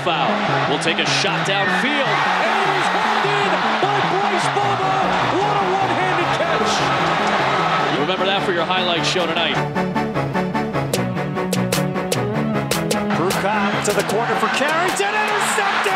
foul. Will take a shot downfield. Remember that for your highlight show tonight. Prukop to the corner for Carrington. Intercepted!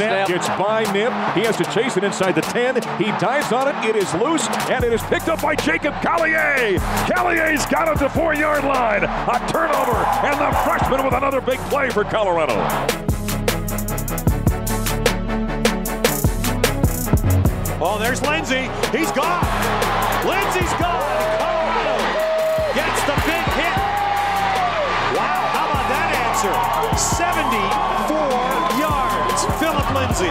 A snap. It's by Nip. He has to chase it inside the 10. He dives on it. It is loose, and it is picked up by Jacob Collier. Collier's got it to four-yard line. A turnover, and the freshman with another big play for Colorado. Oh, there's Lindsay. He's gone. Lindsay's gone. Lindsay.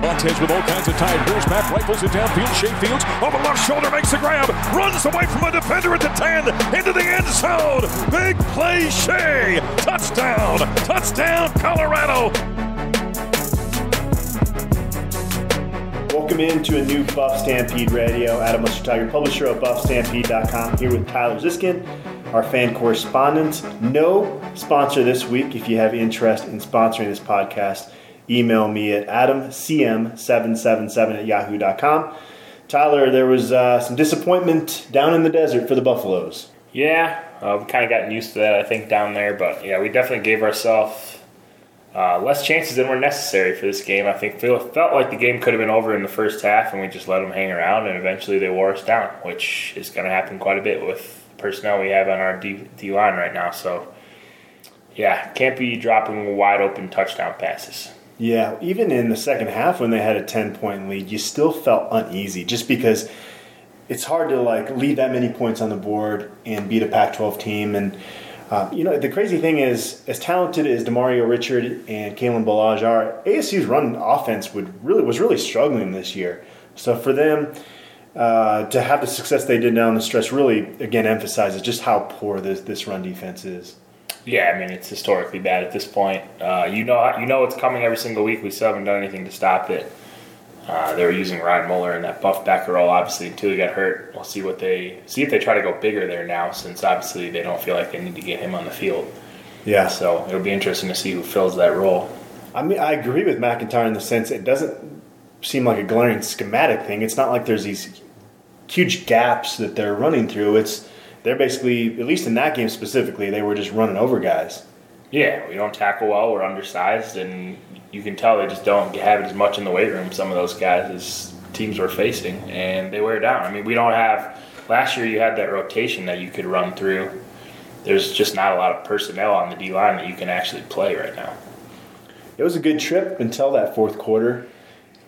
Montez with all kinds of time. Here's Horseback rifles it downfield. Shea Fields over left shoulder makes the grab. Runs away from a defender at the 10. Into the end zone. Big play, Shea. Touchdown. Touchdown, Colorado. Welcome into a new Buff Stampede Radio. Adam Munsterteiger, publisher of BuffStampede.com, here with Tyler Ziskin, our fan correspondent. No sponsor this week. If you have interest in sponsoring this podcast, email me at adamcm777 at yahoo.com. Tyler, there was uh, some disappointment down in the desert for the Buffaloes. Yeah, uh, we kind of gotten used to that, I think, down there. But yeah, we definitely gave ourselves uh, less chances than were necessary for this game. I think felt like the game could have been over in the first half, and we just let them hang around, and eventually they wore us down, which is going to happen quite a bit with personnel we have on our D, D line right now. So yeah, can't be dropping wide open touchdown passes. Yeah, even in the second half when they had a 10 point lead, you still felt uneasy just because it's hard to like leave that many points on the board and beat a Pac 12 team. And, uh, you know, the crazy thing is, as talented as Demario Richard and Kalen Ballage are, ASU's run offense would really was really struggling this year. So for them uh, to have the success they did down the stress really, again, emphasizes just how poor this, this run defense is. Yeah, I mean it's historically bad at this point. Uh, you know, you know it's coming every single week. We still haven't done anything to stop it. Uh, they were using Ryan Moeller in that buff backer role, obviously, until he got hurt. We'll see what they see if they try to go bigger there now, since obviously they don't feel like they need to get him on the field. Yeah. So it'll be interesting to see who fills that role. I mean, I agree with McIntyre in the sense it doesn't seem like a glaring schematic thing. It's not like there's these huge gaps that they're running through. It's they're basically, at least in that game specifically, they were just running over guys. Yeah, we don't tackle well. We're undersized, and you can tell they just don't have it as much in the weight room. Some of those guys, as teams we're facing, and they wear down. I mean, we don't have. Last year, you had that rotation that you could run through. There's just not a lot of personnel on the D line that you can actually play right now. It was a good trip until that fourth quarter.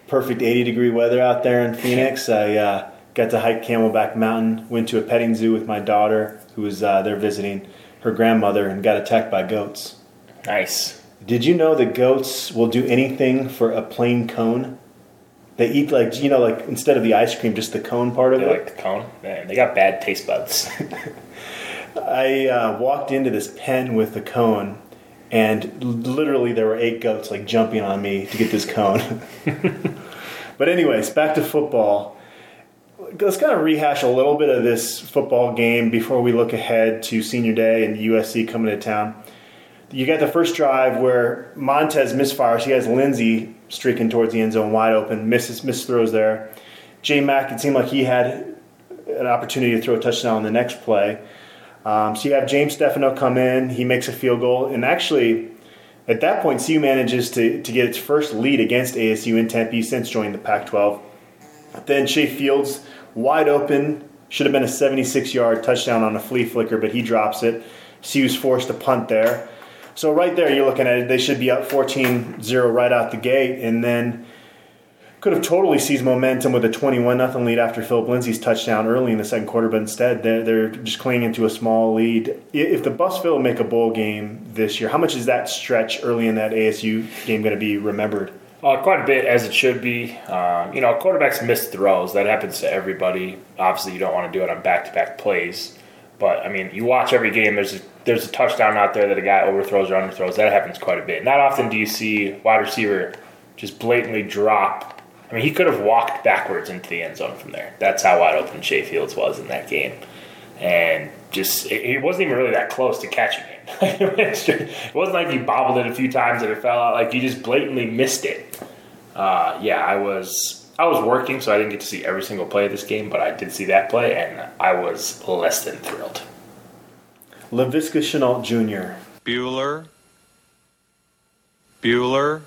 Perfect 80 degree weather out there in Phoenix. I uh, got to hike Camelback Mountain, went to a petting zoo with my daughter who was uh, there visiting her grandmother and got attacked by goats. Nice. Did you know that goats will do anything for a plain cone? They eat like you know, like instead of the ice cream, just the cone part of They it. like the cone. Man, they got bad taste buds. I uh, walked into this pen with the cone, and literally there were eight goats like jumping on me to get this cone. but anyways, back to football. Let's kind of rehash a little bit of this football game before we look ahead to senior day and USC coming to town. You got the first drive where Montez misfires. He has Lindsay streaking towards the end zone wide open, misses miss throws there. J Mack, it seemed like he had an opportunity to throw a touchdown on the next play. Um, so you have James Stefanou come in, he makes a field goal, and actually, at that point, CU manages to, to get its first lead against ASU in Tempe since joining the Pac 12. Then Shea Fields, wide open, should have been a 76 yard touchdown on a flea flicker, but he drops it. CU's forced to punt there. So, right there, you're looking at it, they should be up 14 0 right out the gate, and then could have totally seized momentum with a 21 0 lead after Phillip Lindsay's touchdown early in the second quarter, but instead they're, they're just clinging to a small lead. If the Buffalo make a bowl game this year, how much is that stretch early in that ASU game going to be remembered? Uh, quite a bit, as it should be. Um, you know, quarterbacks miss throws. That happens to everybody. Obviously, you don't want to do it on back-to-back plays. But I mean, you watch every game. There's a, there's a touchdown out there that a guy overthrows or underthrows. That happens quite a bit. Not often do you see wide receiver just blatantly drop. I mean, he could have walked backwards into the end zone from there. That's how wide open Shea Fields was in that game, and just it, it wasn't even really that close to catching it. It wasn't like he bobbled it a few times and it fell out. Like you just blatantly missed it. Uh, yeah, I was I was working, so I didn't get to see every single play of this game, but I did see that play, and I was less than thrilled. Laviska Shenault Jr. Bueller. Bueller.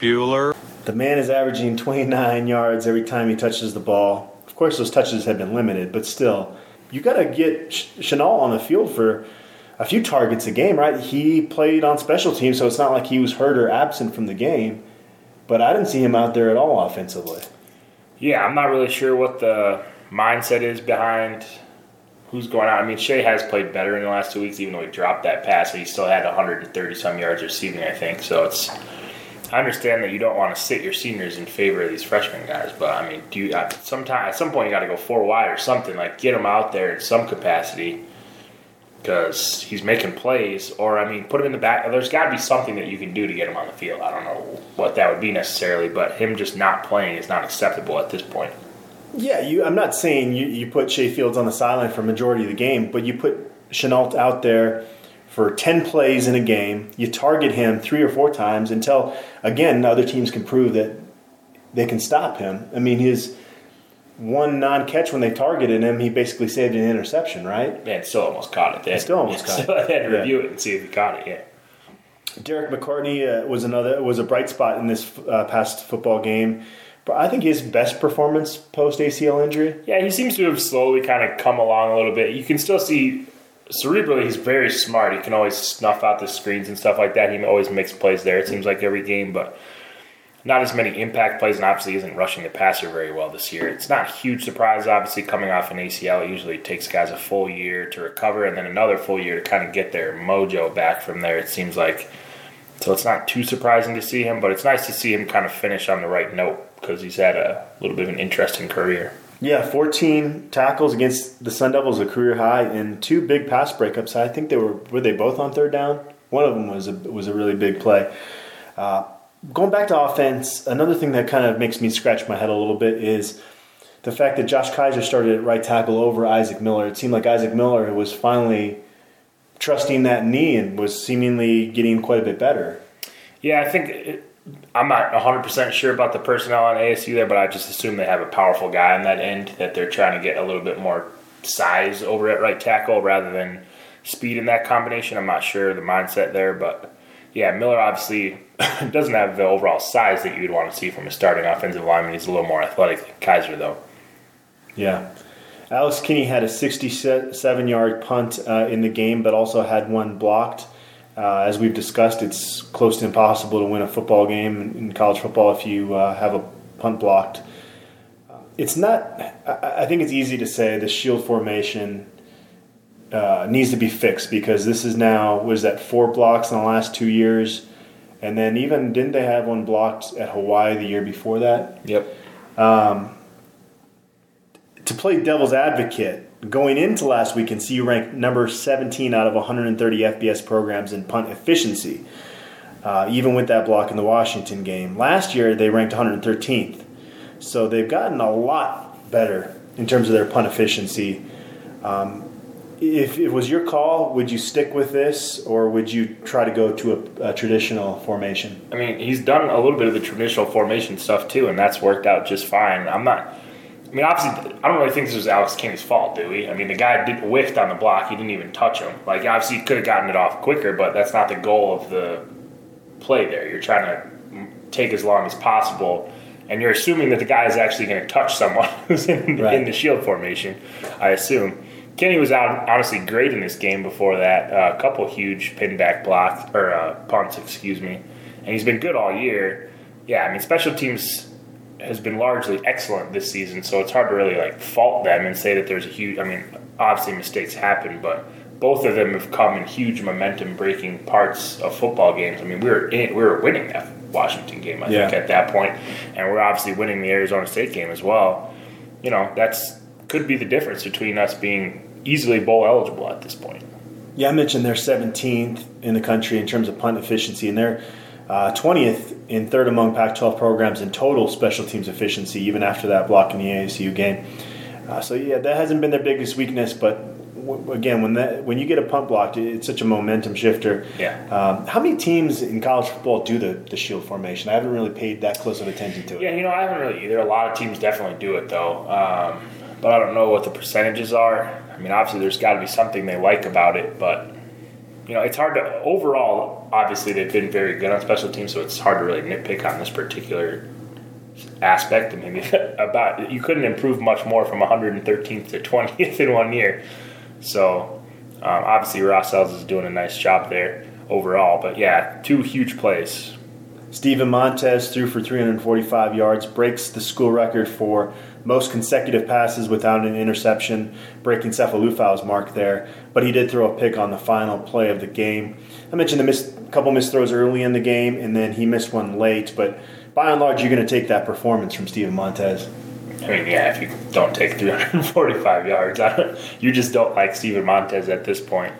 Bueller. The man is averaging 29 yards every time he touches the ball. Of course, those touches have been limited, but still, you got to get Shenault on the field for a few targets a game, right? He played on special teams, so it's not like he was hurt or absent from the game. But I didn't see him out there at all offensively. Yeah, I'm not really sure what the mindset is behind who's going out. I mean, Shea has played better in the last two weeks, even though he dropped that pass. He still had 130 some yards receiving, I think. So it's. I understand that you don't want to sit your seniors in favor of these freshman guys, but I mean, do you? Sometime at some point you got to go four wide or something like get them out there in some capacity because he's making plays, or I mean, put him in the back. There's got to be something that you can do to get him on the field. I don't know what that would be necessarily, but him just not playing is not acceptable at this point. Yeah, you. I'm not saying you, you put Shea Fields on the sideline for majority of the game, but you put Shenault out there for 10 plays in a game. You target him three or four times until, again, other teams can prove that they can stop him. I mean, his one non-catch when they targeted him, he basically saved an interception, right? Yeah, still almost caught it. They still almost caught so it. They had to review it and see if he caught it. Yeah. Derek McCartney uh, was another was a bright spot in this uh, past football game. But I think his best performance post ACL injury. Yeah, he seems to have slowly kind of come along a little bit. You can still see cerebrally he's very smart. He can always snuff out the screens and stuff like that. He always makes plays there. It seems like every game, but not as many impact plays, and obviously isn't rushing the passer very well this year. It's not a huge surprise, obviously, coming off an ACL. It usually takes guys a full year to recover and then another full year to kind of get their mojo back from there, it seems like. So it's not too surprising to see him, but it's nice to see him kind of finish on the right note because he's had a little bit of an interesting career. Yeah, 14 tackles against the Sun Devils, a career high, and two big pass breakups. I think they were were they both on third down. One of them was a was a really big play. Uh, going back to offense, another thing that kind of makes me scratch my head a little bit is the fact that Josh Kaiser started at right tackle over Isaac Miller. It seemed like Isaac Miller was finally trusting that knee and was seemingly getting quite a bit better. Yeah, I think it, I'm not 100% sure about the personnel on ASU there, but I just assume they have a powerful guy on that end that they're trying to get a little bit more size over at right tackle rather than speed in that combination. I'm not sure the mindset there, but yeah, Miller obviously doesn't have the overall size that you'd want to see from a starting offensive lineman. He's a little more athletic than Kaiser, though. Yeah. Alex Kinney had a 67 yard punt uh, in the game, but also had one blocked. Uh, as we've discussed, it's close to impossible to win a football game in college football if you uh, have a punt blocked. It's not, I think it's easy to say the shield formation uh, needs to be fixed because this is now, was that four blocks in the last two years? And then even, didn't they have one blocked at Hawaii the year before that? Yep. Um, to play devil's advocate, going into last week and see you ranked number 17 out of 130 FBS programs in punt efficiency, uh, even with that block in the Washington game. Last year, they ranked 113th. So they've gotten a lot better in terms of their punt efficiency. Um, if it was your call, would you stick with this or would you try to go to a, a, traditional formation? I mean, he's done a little bit of the traditional formation stuff too, and that's worked out just fine. I'm not. I mean, obviously, I don't really think this was Alex Kinney's fault, do we? I mean, the guy did whiffed on the block; he didn't even touch him. Like, obviously, he could have gotten it off quicker, but that's not the goal of the play. There, you're trying to take as long as possible, and you're assuming that the guy is actually going to touch someone who's in, right. in the shield formation. I assume. Kinney was out honestly great in this game before that. Uh, a couple huge pinback blocks or uh, punts, excuse me, and he's been good all year. Yeah, I mean special teams has been largely excellent this season, so it's hard to really like fault them and say that there's a huge. I mean, obviously mistakes happen, but both of them have come in huge momentum breaking parts of football games. I mean, we were in, we were winning that Washington game, I yeah. think, at that point, and we're obviously winning the Arizona State game as well. You know, that's could be the difference between us being easily bowl eligible at this point. Yeah, I mentioned they're 17th in the country in terms of punt efficiency, and they're uh, 20th in third among Pac 12 programs in total special teams efficiency, even after that block in the ASU game. Uh, so, yeah, that hasn't been their biggest weakness, but w- again, when that when you get a punt blocked, it's such a momentum shifter. Yeah. Um, how many teams in college football do the, the shield formation? I haven't really paid that close of attention to it. Yeah, you know, I haven't really either. A lot of teams definitely do it though, um, but I don't know what the percentages are. I mean, obviously, there's got to be something they like about it, but you know, it's hard to overall. Obviously, they've been very good on special teams, so it's hard to really nitpick on this particular aspect. I mean, about you couldn't improve much more from 113th to 20th in one year. So um, obviously, Ross Els is doing a nice job there overall. But yeah, two huge plays. Steven Montez threw for 345 yards, breaks the school record for most consecutive passes without an interception, breaking Sefo Liufau's mark there. But he did throw a pick on the final play of the game. I mentioned miss, couple missed throws early in the game, and then he missed one late. But by and large, you're going to take that performance from Steven Montez. I mean, yeah, if you don't take 345 yards, you just don't like Steven Montez at this point.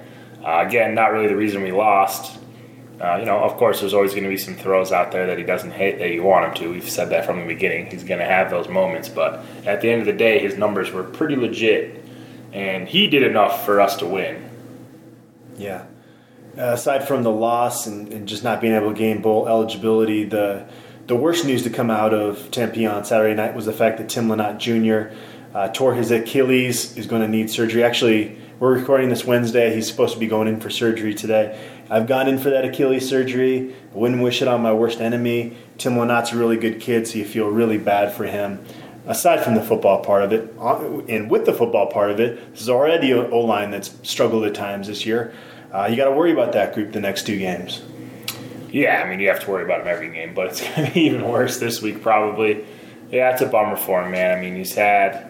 Uh, again, not really the reason we lost. Uh, you know, of course, there's always going to be some throws out there that he doesn't hit that you want him to. We've said that from the beginning. He's going to have those moments, but at the end of the day, his numbers were pretty legit, and he did enough for us to win. Yeah. Uh, aside from the loss and, and, just not being able to gain bowl eligibility, the the worst news to come out of Tempe on Saturday night was the fact that Tim Lynott Jr. Uh, tore his Achilles, is going to need surgery. Actually, we're recording this Wednesday. He's supposed to be going in for surgery today. I've gone in for that Achilles surgery. Wouldn't wish it on my worst enemy. Tim Lynott's a really good kid, so you feel really bad for him. Aside from the football part of it, uh, and with the football part of it, this is already an O line that's struggled at times this year. Uh, you got to worry about that group the next two games. Yeah, I mean, you have to worry about him every game, but it's going to be even worse this week, probably. Yeah, it's a bummer for him, man. I mean, he's had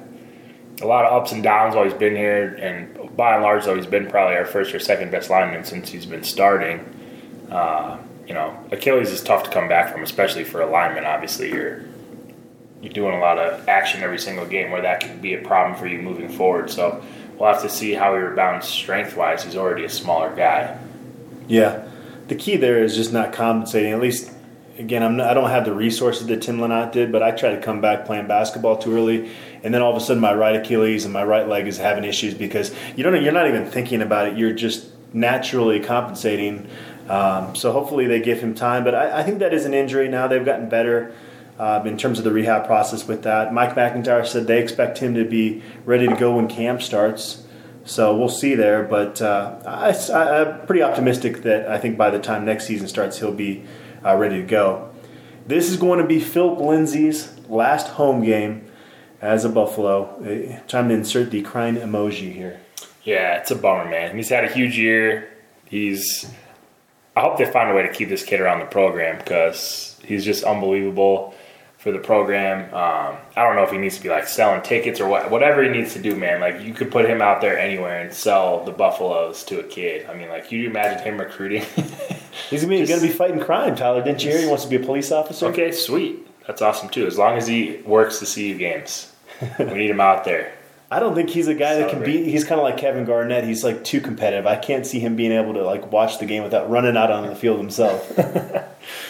a lot of ups and downs while he's been here, and by and large, though, he's been probably our first or second best lineman since he's been starting. Uh, you know, Achilles is tough to come back from, especially for a lineman. Obviously, you're you're doing a lot of action every single game, where that can be a problem for you moving forward. So we'll have to see how he rebounds strength wise. He's already a smaller guy. Yeah, the key there is just not compensating. At least, again, I'm not, I don't have the resources that Tim Lynott did, but I try to come back playing basketball too early, and then all of a sudden my right Achilles and my right leg is having issues because you don't you're not even thinking about it. You're just naturally compensating. Um, so hopefully they give him time, but I, I, think that is an injury. Now they've gotten better. Uh, in terms of the rehab process with that, Mike McIntyre said they expect him to be ready to go when camp starts. So we'll see there, but uh, I, am pretty optimistic that I think by the time next season starts, he'll be uh, ready to go. This is going to be Phillip Lindsay's last home game as a Buffalo. Uh, time to insert the crying emoji here. Yeah, it's a bummer, man. He's had a huge year. He's. I hope they find a way to keep this kid around the program because he's just unbelievable for the program. Um, I don't know if he needs to be like selling tickets or what, whatever he needs to do, man. Like you could put him out there anywhere and sell the Buffaloes to a kid. I mean, like, you imagine him recruiting? He's gonna be, gonna be fighting crime, Tyler. Didn't you hear he wants to be a police officer? Okay, sweet. That's awesome too. As long as he works the CU games, we need him out there. I don't think he's a guy that can be. He's kind of like Kevin Garnett. He's like too competitive. I can't see him being able to like watch the game without running out on the field himself.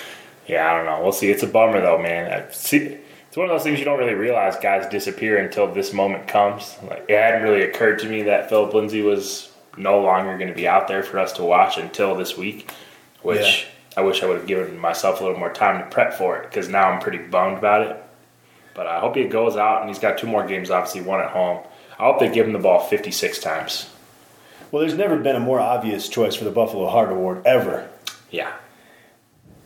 Yeah, I don't know. We'll see. It's a bummer though, man. See, it's one of those things you don't really realize guys disappear until this moment comes. Like it hadn't really occurred to me that Phillip Lindsay was no longer going to be out there for us to watch until this week, which yeah. I wish I would have given myself a little more time to prep for it because now I'm pretty bummed about it. But I hope he goes out and he's got two more games, obviously one at home. I hope they give him the ball 56 times. Well, there's never been a more obvious choice for the Buffalo Heart Award ever. Yeah.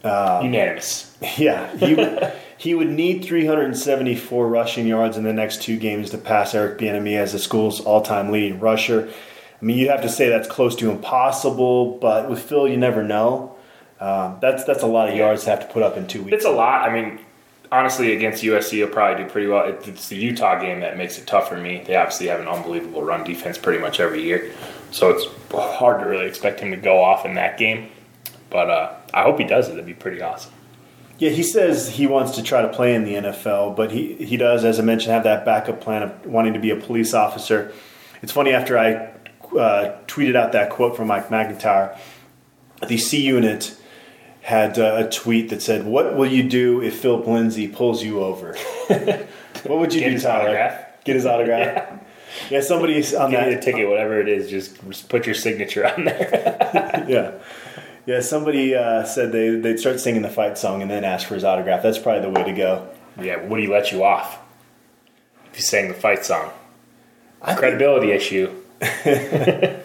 Um, Unanimous. Yeah, he would, he would need 374 rushing yards in the next two games to pass Eric Bieniemy as the school's all-time leading rusher. I mean, you'd have to say that's close to impossible, but with Phil, you never know. Um, that's that's a lot of yards to have to put up in two weeks. It's a lot. I mean, honestly, against USC, he'll probably do pretty well. It's the Utah game that makes it tough for me. They obviously have an unbelievable run defense pretty much every year, so it's hard to really expect him to go off in that game. But uh, I hope he does it. That'd be pretty awesome. Yeah, he says he wants to try to play in the NFL, but he, he does, as I mentioned, have that backup plan of wanting to be a police officer. It's funny, after I uh, tweeted out that quote from Mike McIntyre, the C Unit had uh, a tweet that said, What will you do if Phillip Lindsay pulls you over? what would you Get do, his Tyler? autograph? Get his autograph? yeah. somebody's on Give that. you a ticket, whatever it is, just just put your signature on there. yeah. Yeah, somebody uh, said they, they'd start singing the fight song and then ask for his autograph. That's probably the way to go. yeah, would he let you off? If you sang the fight song. I think- Credibility issue.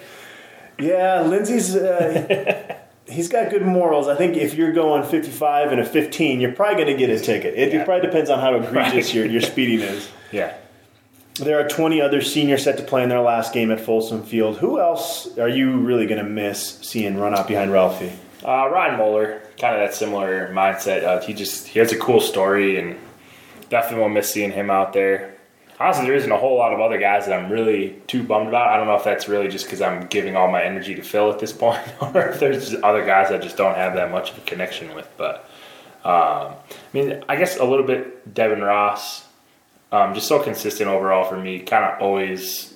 Yeah, Lindsay's uh, he's got good morals. I think if you're going 55 and a 15, you're probably going to get a ticket. It, Yeah. it probably depends on how egregious Right. your, your speeding is. Yeah. There are 20 other seniors set to play in their last game at Folsom Field. Who else are you really going to miss seeing run out behind Ralphie? Uh, Ryan Moeller, kind of that similar mindset. Uh, he just he has a cool story, and definitely won't miss seeing him out there. Honestly, there isn't a whole lot of other guys that I'm really too bummed about. I don't know if that's really just because I'm giving all my energy to Phil at this point, or if there's just other guys I just don't have that much of a connection with. But um, I mean, I guess a little bit Devin Ross, um, just so consistent overall for me. Kind of always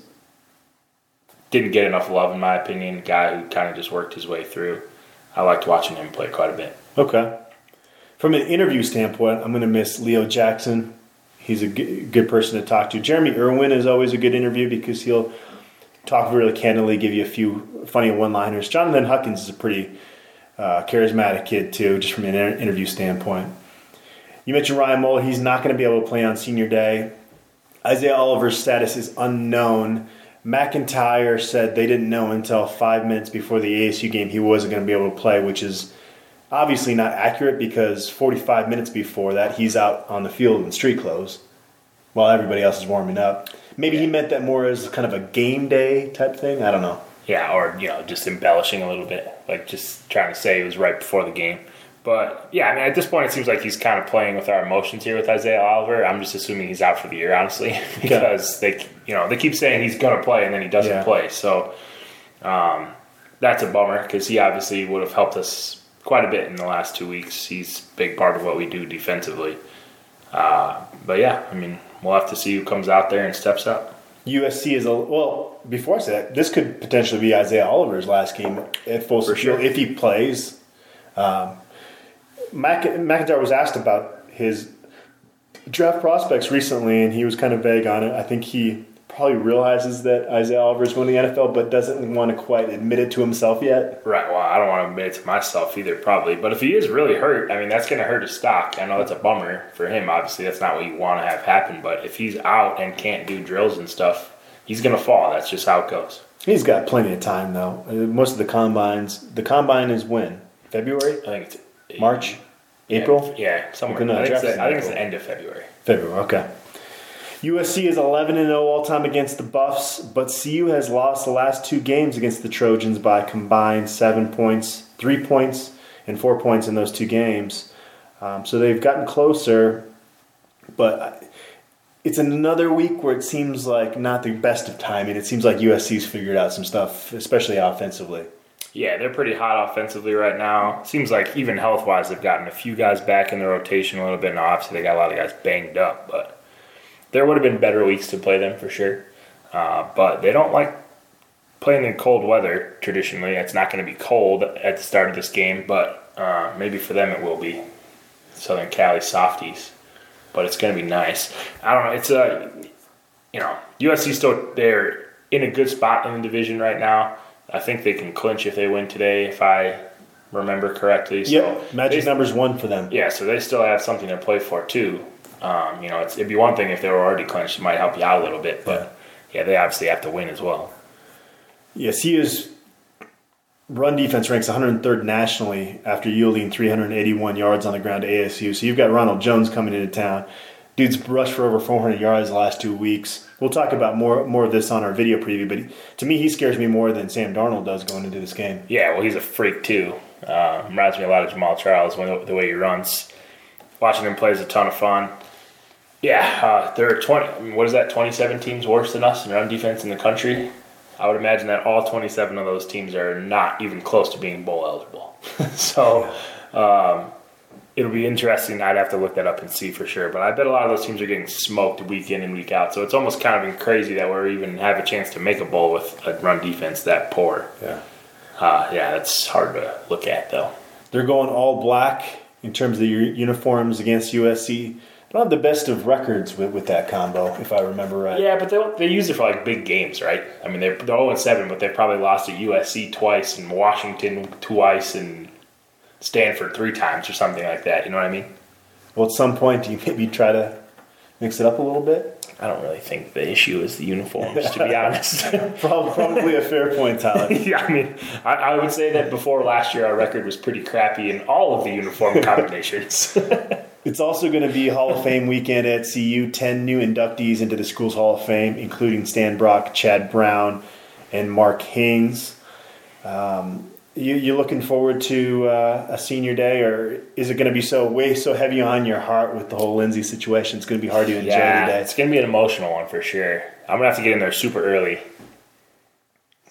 didn't get enough love in my opinion. Guy who kind of just worked his way through. I liked watching him play quite a bit. Okay. From an interview standpoint, I'm going to miss Leo Jackson. He's a good, good person to talk to. Jeromy Irwin is always a good interview because he'll talk really candidly, give you a few funny one-liners. Jonathan Huckins is a pretty uh, charismatic kid too, just from an inter- interview standpoint. You mentioned Ryan Moeller. He's not going to be able to play on Senior Day. Isaiah Oliver's status is unknown. McIntyre said they didn't know until five minutes before the ASU game he wasn't going to be able to play, which is obviously not accurate because 45 minutes before that he's out on the field in street clothes while everybody else is warming up. Maybe he meant that more as kind of a game day type thing. I don't know. Yeah, or you know, just embellishing a little bit, like just trying to say it was right before the game. But yeah, I mean, at this point, it seems like he's kind of playing with our emotions here with Isaiah Oliver. I'm just assuming he's out for the year, honestly, because they, you know, they keep saying he's going to play and then he doesn't Yeah. play. So um, that's a bummer because he obviously would have helped us quite a bit in the last two weeks. He's a big part of what we do defensively. Uh, but yeah, I mean, we'll have to see who comes out there and steps up. USC is a well. Before I say that, this could potentially be Isaiah Oliver's last game at For sure. If he plays. Um, McIntyre was asked about his draft prospects recently, and he was kind of vague on it. I think he probably realizes that Isaiah Oliver is going to the NFL, but doesn't want to quite admit it to himself yet. Right. Well, I don't want to admit it to myself either, probably. But if he is really hurt, I mean, that's going to hurt his stock. I know that's a bummer for him. Obviously, that's not what you want to have happen. But if he's out and can't do drills and stuff, he's going to fall. That's just how it goes. He's got plenty of time though. Uh, Most of the combines, the combine is when February, I think it's March, April. Yeah, somewhere. No, I, think it's draft the, I think it's the end of February. February, okay. USC is 11 and 0 all time against the Buffs, but CU has lost the last two games against the Trojans by combined seven points, three points, and four points in those two games. Um, so they've gotten closer, but it's another week where it seems like not the best of timing. It seems like USC's figured out some stuff, especially offensively. Yeah, they're pretty hot offensively right now. Seems like even health wise, they've gotten a few guys back in the rotation a little bit. Now, obviously, they got a lot of guys banged up, but there would have been better weeks to play them for sure. Uh, but they don't like playing in cold weather traditionally. It's not going to be cold at the start of this game, but uh, maybe for them it will be. Southern Cali softies, but it's going to be nice. I don't know. It's a, you know, USC still they're in a good spot in the division right now. I think they can clinch if they win today, if I remember correctly. So Yep, magic they- numbers one for them. yeah, so they still have something to play for too. Um, you know, it's, it'd be one thing if they were already clinched; it might help you out a little bit. But yeah, they obviously have to win as well. Yes, he is. Run defense ranks 103rd nationally after yielding 381 yards on the ground to ASU. So you've got Ronald Jones coming into town. Dude's rushed for over 400 yards the last two weeks. We'll talk about more more of this on our video preview, but to me, he scares me more than Sam Darnold does going into this game. Yeah, well, he's a freak too. Uh, reminds me a lot of Jamaal Charles when, the way he runs. Watching him play is a ton of fun. Yeah, uh, there are twenty. What is that? Twenty-seven teams worse than us in run defense in the country. I would imagine that all twenty-seven of those teams are not even close to being bowl eligible. so, um, it'll be interesting. I'd have to look that up and see for sure. But I bet a lot of those teams are getting smoked week in and week out. So it's almost kind of crazy that we're even have a chance to make a bowl with a run defense that poor. Yeah. Uh, yeah, that's hard to look at though. They're going all black in terms of the uniforms against USC. They don't have the best of records with, with that combo, if I remember right. Yeah, but they they use it for like big games, right? I mean, they're they're zero and seven, but they probably lost to USC twice and Washington twice and Stanford three times or something like that. You know what I mean? Well, at some point, do you maybe try to mix it up a little bit? I don't really think the issue is the uniforms, to be honest. Probably a fair point, Tyler. yeah, I mean, I, I would say that before last year, our record was pretty crappy in all of the uniform combinations. It's also going to be Hall of Fame weekend at CU. 10 new inductees into the school's Hall of Fame, including Stan Brock, Chad Brown, and Mark Haynes. Um, you, you looking forward to uh, a senior day, or is it going to be so way so heavy on your heart with the whole Lindsay situation? It's going to be hard to enjoy yeah, the day. it's gonna be an emotional one for sure. I'm gonna have to get in there super early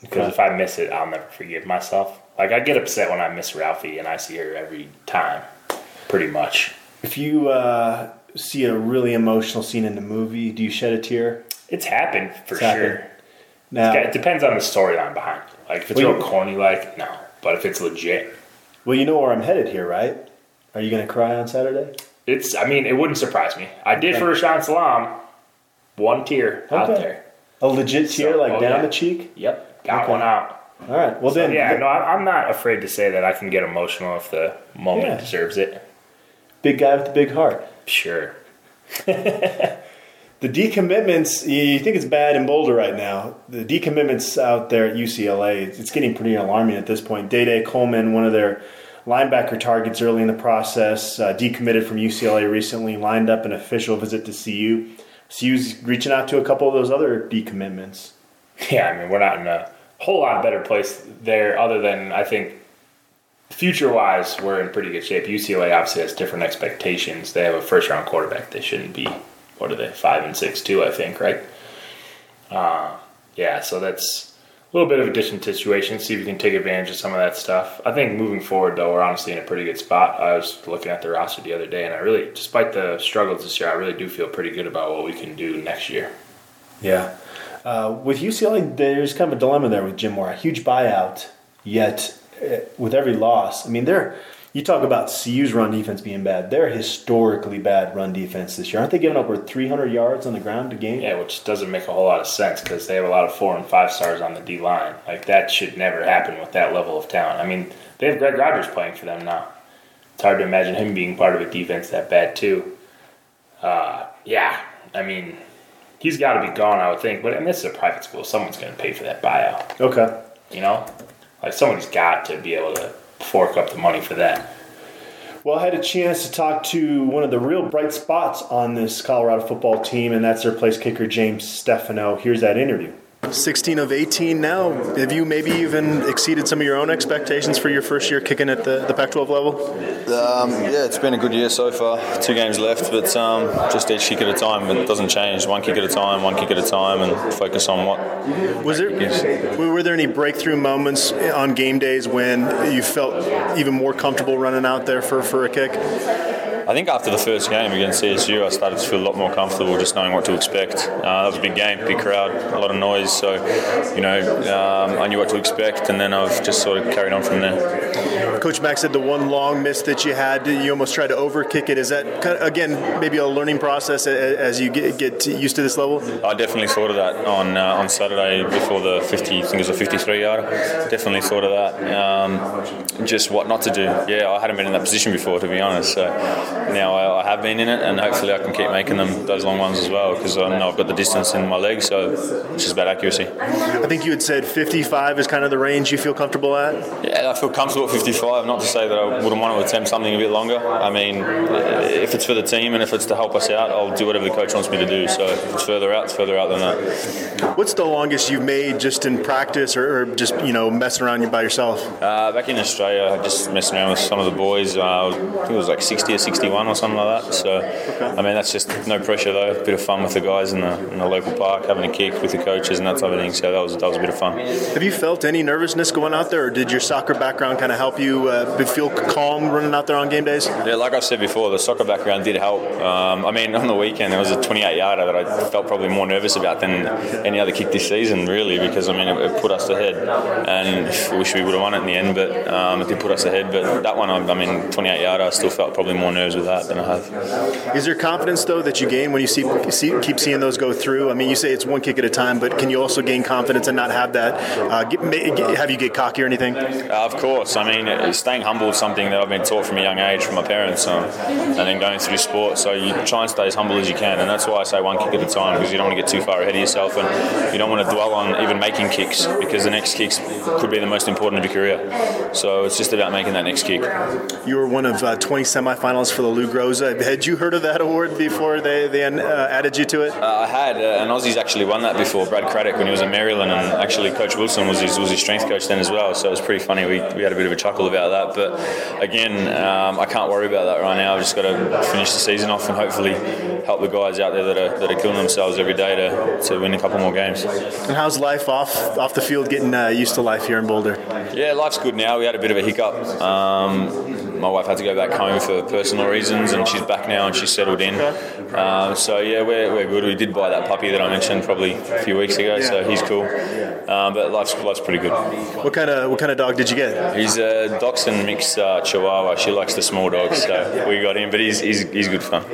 because if I miss it, I'll never forgive myself. Like I get upset when I miss Ralphie and I see her every time, pretty much. If you uh, see a really emotional scene in the movie, do you shed a tear? It's happened for It's sure. happened. Now, it depends on the storyline behind it. Like if it's Well, real corny, like no. But if it's legit, well, you know where I'm headed here, right? Are you going to cry on Saturday? it's. I mean, it wouldn't surprise me. I did for Rashaan Salaam. One tear out there. A legit tear, So- like oh, down yeah. the cheek? Yep, got Okay. one out. All right. Well, then, Yeah, no, I- I'm not afraid to say that I can get emotional if the moment Yeah. deserves it. big guy with the big heart. Sure. The decommitments, you think it's bad in Boulder right now. The decommitments out there at UCLA, it's getting pretty alarming at this point. Day Day Coleman, one of their linebacker targets early in the process, uh, decommitted from UCLA recently, lined up an official visit to CU. CU's reaching out to a couple of those other decommitments. Yeah, I mean, we're not in a whole lot better place there, other than I think future wise, we're in pretty good shape. UCLA obviously has different expectations. They have a first round quarterback. They shouldn't be, what are they, five and six, too, I think, right? Uh, yeah, so that's a little bit of a different situation. See if we can take advantage of some of that stuff. I think moving forward, though, we're honestly in a pretty good spot. I was looking at the roster the other day, and I really, despite the struggles this year, I really do feel pretty good about what we can do next year. Yeah. Uh, with UCLA, there's kind of a dilemma there with Jim Mora. A huge buyout, yet uh, with every loss, I mean, they're. You talk about CU's run defense being bad. They're historically bad run defense this year. Aren't they giving up over 300 yards on the ground a game? Yeah, which doesn't make a whole lot of sense because they have a lot of four and five stars on the D line. Like that should never happen with that level of talent. I mean, they have Greg Rogers playing for them now. It's hard to imagine him being part of a defense that bad too. Uh, yeah, I mean, he's got to be gone, I would think. But and this is a private school; someone's going to pay for that buyout. Okay. You know, like somebody's got to be able to fork up the money for that. Well, I had a chance to talk to one of the real bright spots on this Colorado football team, and that's their place kicker, James Stefanou. Here's that interview. 16 of 18 now. Have you maybe even exceeded some of your own expectations for your first year kicking at the, the Pac 12 level? Um, yeah, it's been a good year so far. Two games left, but um, just each kick at a time. It doesn't change. One kick at a time, one kick at a time, and focus on what. Was there were there any breakthrough moments on game days when you felt even more comfortable running out there for, for a kick? I think after the first game against CSU, I started to feel a lot more comfortable just knowing what to expect. Uh, that was a big game, big crowd, a lot of noise, so you know um, I knew what to expect, and then I've just sort of carried on from there. Coach Mack said the one long miss that you had, you almost tried to overkick it. Is that kind of, again maybe a learning process as you get, get used to this level? I definitely thought of that on uh, on Saturday before the 50, I think it was a 53 yarder. Definitely thought of that. Um, just what not to do. Yeah, I hadn't been in that position before, to be honest. So now I, I have been in it, and hopefully I can keep making them those long ones as well because I know I've got the distance in my legs. So it's just about accuracy. I think you had said 55 is kind of the range you feel comfortable at. Yeah, I feel comfortable at 55. Not to say that I wouldn't want to attempt something a bit longer. I mean, if it's for the team and if it's to help us out, I'll do whatever the coach wants me to do. So if it's further out, it's further out than that. What's the longest you've made just in practice or, or just you know messing around you by yourself? Uh, back in Australia, just messing around with some of the boys. Uh, I think it was like 60 or 61 or something like that. So, I mean, that's just no pressure though. A bit of fun with the guys in the, in the local park, having a kick with the coaches and that type of thing. So that was that was a bit of fun. Have you felt any nervousness going out there, or did your soccer background kind of help you uh, feel calm running out there on game days? Yeah, like I said before, the soccer background did help. Um, I mean, on the weekend there was a 28 yarder that I felt probably more nervous about than any other kick this season, really, because I mean it, it put us ahead, and I wish we would have won it in the end, but um, it did put us ahead. But that one, I, I mean, 28 yarder, I still felt probably more nerves with that than I have. Is there confidence though that you gain when you see, see keep seeing those go through? I mean, you say it's one kick at a time, but can you also gain confidence and not have that? Uh, get, get, have you get cocky or anything? Uh, of course. I mean, staying humble is something that I've been taught from a young age from my parents, um, and then going through sport. So you try and stay as humble as you can, and that's why I say one kick at a time because you don't want to get too far ahead of yourself, and you don't want to dwell on even making kicks because the next kicks could be the most important of your career. So it's just about making that next kick. You were one of uh, 20 semifinals for the Lou Groza. Had you heard of that award before they, they uh, added you to it? Uh, I had, uh, and Aussie's actually won that before. Brad Craddock when he was in Maryland, and actually Coach Wilson was his, was his strength coach then as well. So it was pretty funny. We, we had a bit of a chuckle about that. But again, um, I can't worry about that right now. I've just got to finish the season off and hopefully help the guys out there that are, that are killing themselves every day to, to win a couple more games. And how's life off off the field? Getting uh, used to life here in Boulder. Yeah, life's good now. We had a bit of a hiccup. Um, my wife had to go back home for personal reasons, and she's back now and she's settled in. Um, so yeah, we're, we're good. We did buy that puppy that I mentioned probably a few weeks ago, so he's cool. Um, but life's life's pretty good. What kind of what kind of dog did you get? He's a Dachshund mixed uh, Chihuahua. She likes the small dogs, so we got him. But he's, he's, he's good fun.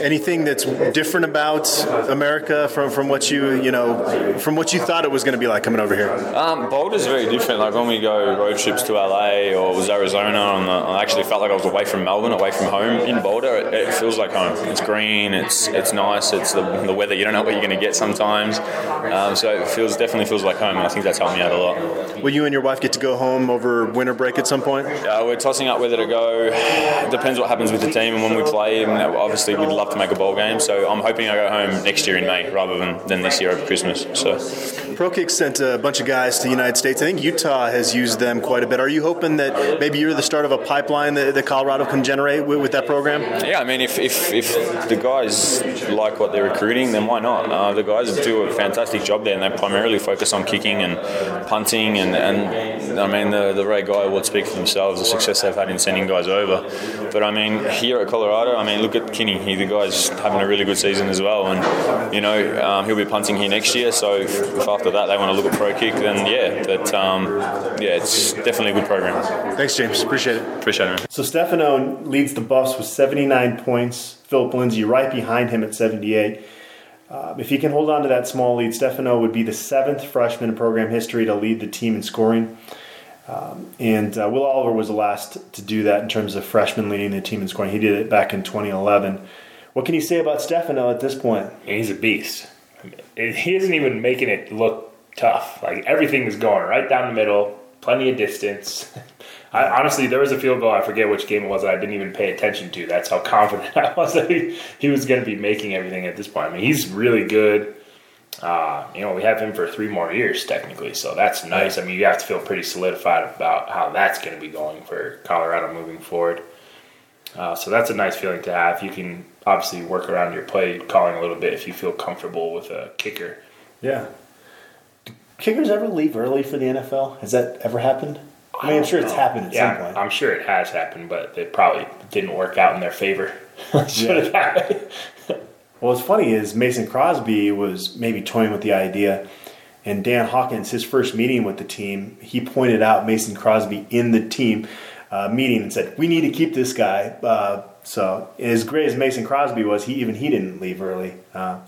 Anything that's different about America from, from what you you know from what you thought it was going to be like coming over here? Um, Boulder's very different. Like when we go road trips to LA or was Arizona, on the, I actually felt like I was away from Melbourne, away from home. In Boulder, it, it feels like home. It's green. It's it's nice. It's the, the weather. You don't know what you're going to get sometimes. Um, so it feels definitely feels like home, and I think that's helped me out a lot. Will you and your wife get to go home over winter break at some point? Uh, we're tossing up whether to go. It depends what happens with the team and when we play. And obviously, we'd love to make a bowl game. So I'm hoping I go home next year in May rather than, than this year over Christmas. So Pro Kick sent a bunch of guys to the United States. I think Utah has used them quite a bit. Are you hoping that maybe you're the start of a pipeline that, that Colorado can generate with, with, that program? Yeah, I mean, if, if, if the guys like what they're recruiting, then why not? Uh, the guys do a fantastic job there, and they primarily focus on kicking and punting. And, and I mean, the, the Ray Guy would speak for themselves, the success they've had in sending guys over. But I mean, here at Colorado, I mean, look at Kinney. He, the guy's having a really good season as well. And, you know, um, he'll be punting here next year. So if after that they want to look at pro kick, then yeah, but um, yeah, it's definitely a good program. Thanks, James. Appreciate it. Appreciate it. Man. So Stefanou leads the Buffs with 79 points. Phillip Lindsay right behind him at 78. Uh, if he can hold on to that small lead, Stefanou would be the seventh freshman in program history to lead the team in scoring. Um, and uh, Will Oliver was the last to do that in terms of freshman leading the team in scoring. He did it back in 2011. What can you say about Stefanou at this point? He's a beast. He isn't even making it look tough. Like everything is going right down the middle, plenty of distance. I, honestly, there was a field goal. I forget which game it was. I didn't even pay attention to. That's how confident I was that he, he was going to be making everything at this point. I mean, he's really good. Uh, you know, we have him for three more years technically, so that's nice. I mean, you have to feel pretty solidified about how that's going to be going for Colorado moving forward. Uh, so that's a nice feeling to have. You can obviously work around your play calling a little bit if you feel comfortable with a kicker. Yeah. Do kickers ever leave early for the NFL? Has that ever happened? I mean, I'm sure it's oh, happened at yeah, some point. I'm sure it has happened, but it probably didn't work out in their favor. well, what's funny is Mason Crosby was maybe toying with the idea, and Dan Hawkins, his first meeting with the team, he pointed out Mason Crosby in the team uh, meeting and said, "We need to keep this guy." Uh, so, as great as Mason Crosby was, he even he didn't leave early. Uh,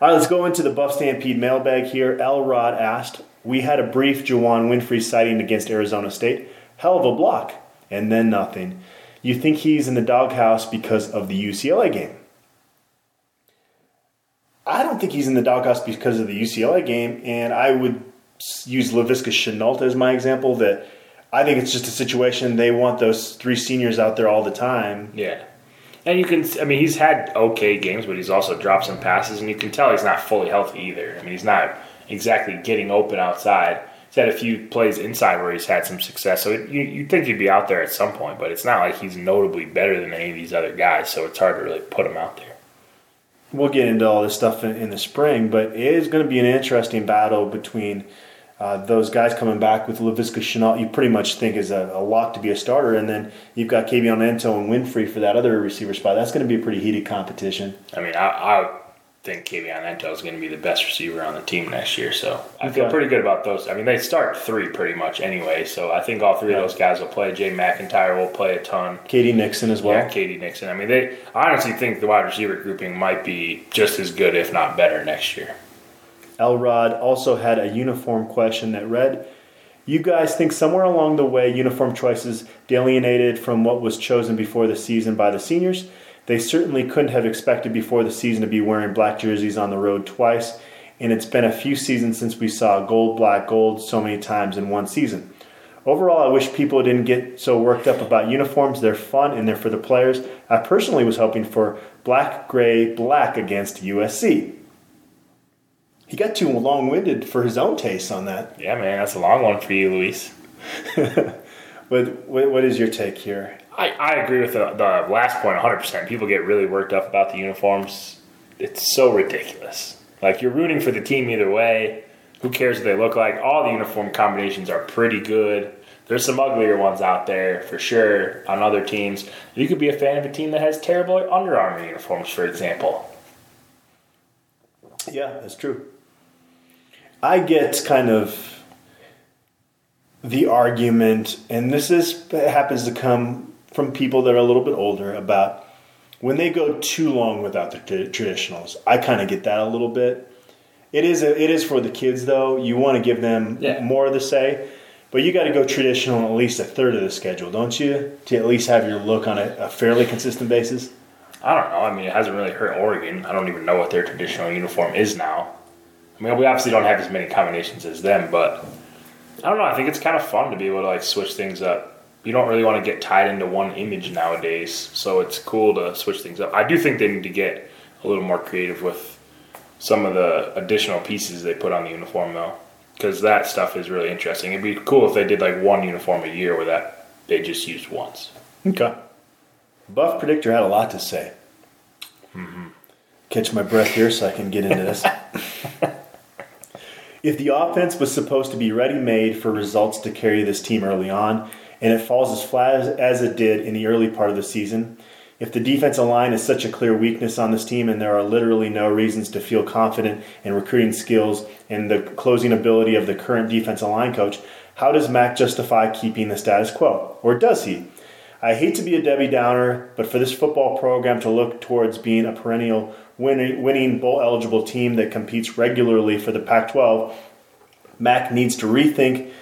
all right, let's go into the Buff Stampede mailbag here. Elrod asked, "We had a brief Juwann Winfree sighting against Arizona State. Hell of a block, and then nothing. You think he's in the doghouse because of the UCLA game?" I don't think he's in the doghouse because of the UCLA game, and I would use Laviska Shenault as my example that I think it's just a situation they want those three seniors out there all the time. Yeah. And you can, I mean, he's had okay games, but he's also dropped some passes, and you can tell he's not fully healthy either. I mean, he's not exactly getting open outside. He's had a few plays inside where he's had some success. So it, you you think he'd be out there at some point, but it's not like he's notably better than any of these other guys. So it's hard to really put him out there. We'll get into all this stuff in, in the spring, but it is going to be an interesting battle between uh, those guys coming back with Laviska Shenault. You pretty much think is a, a lock to be a starter, and then you've got Kabion Ento and Winfree for that other receiver spot. That's going to be a pretty heated competition. I mean, I, I think Kabion Ento is going to be the best receiver on the team next year. So I feel pretty good about those. I mean, they start three pretty much anyway. So I think all three Yeah. of those guys will play. Jay MacIntyre will play a ton. K.D. Nixon as well. Yeah, K.D. Nixon. I mean, they I honestly think the wide receiver grouping might be just as good, if not better, next year. Elrod also had a uniform question that read, "You guys think somewhere along the way uniform choices delineated from what was chosen before the season by the seniors? They certainly couldn't have expected before the season to be wearing black jerseys on the road twice, and it's been a few seasons since we saw gold, black, gold so many times in one season." Overall, I wish people didn't get so worked up about uniforms. They're fun and they're for the players. I personally was hoping for black, gray, black against USC. He got too long winded for his own taste on that. Yeah, man, that's a long one for you, Luis. But what what is your take here? I, I agree with the, the last point 100%. People get really worked up about the uniforms. It's so ridiculous. Like, you're rooting for the team either way. Who cares what they look like? All the uniform combinations are pretty good. There's some uglier ones out there for sure on other teams. You could be a fan of a team that has terrible Under Armour uniforms, for example. Yeah, that's true. I get kind of the argument, and this is happens to come from people that are a little bit older about when they go too long without the tra- traditionals. I kind of get that a little bit. It is a, it is for the kids though. You want to give them Yeah. more of the say, but you got to go traditional at least a third of the schedule, don't you? To at least have your look on a, a fairly consistent basis. I don't know. I mean, it hasn't really hurt Oregon. I don't even know what their traditional uniform is now. I mean, we obviously don't have as many combinations as them, but I don't know. I think it's kind of fun to be able to like switch things up. You don't really want to get tied into one image nowadays, so it's cool to switch things up. I do think they need to get a little more creative with some of the additional pieces they put on the uniform, though, because that stuff is really interesting. It'd be cool if they did like one uniform a year where that they just used once. Okay. Buff Predictor had a lot to say. Mhm. Catch my breath here so I can get into this. if the offense was supposed to be ready made for results to carry this team early on, and it falls as flat as, as it did in the early part of the season, if the defensive line is such a clear weakness on this team and there are literally no reasons to feel confident in recruiting skills and the closing ability of the current defensive line coach, how does Mac justify keeping the status quo? Or does he? I hate to be a Debbie Downer, but for this football program to look towards being a perennial winning, winning bowl eligible team that competes regularly for the Pac 12, Mac needs to rethink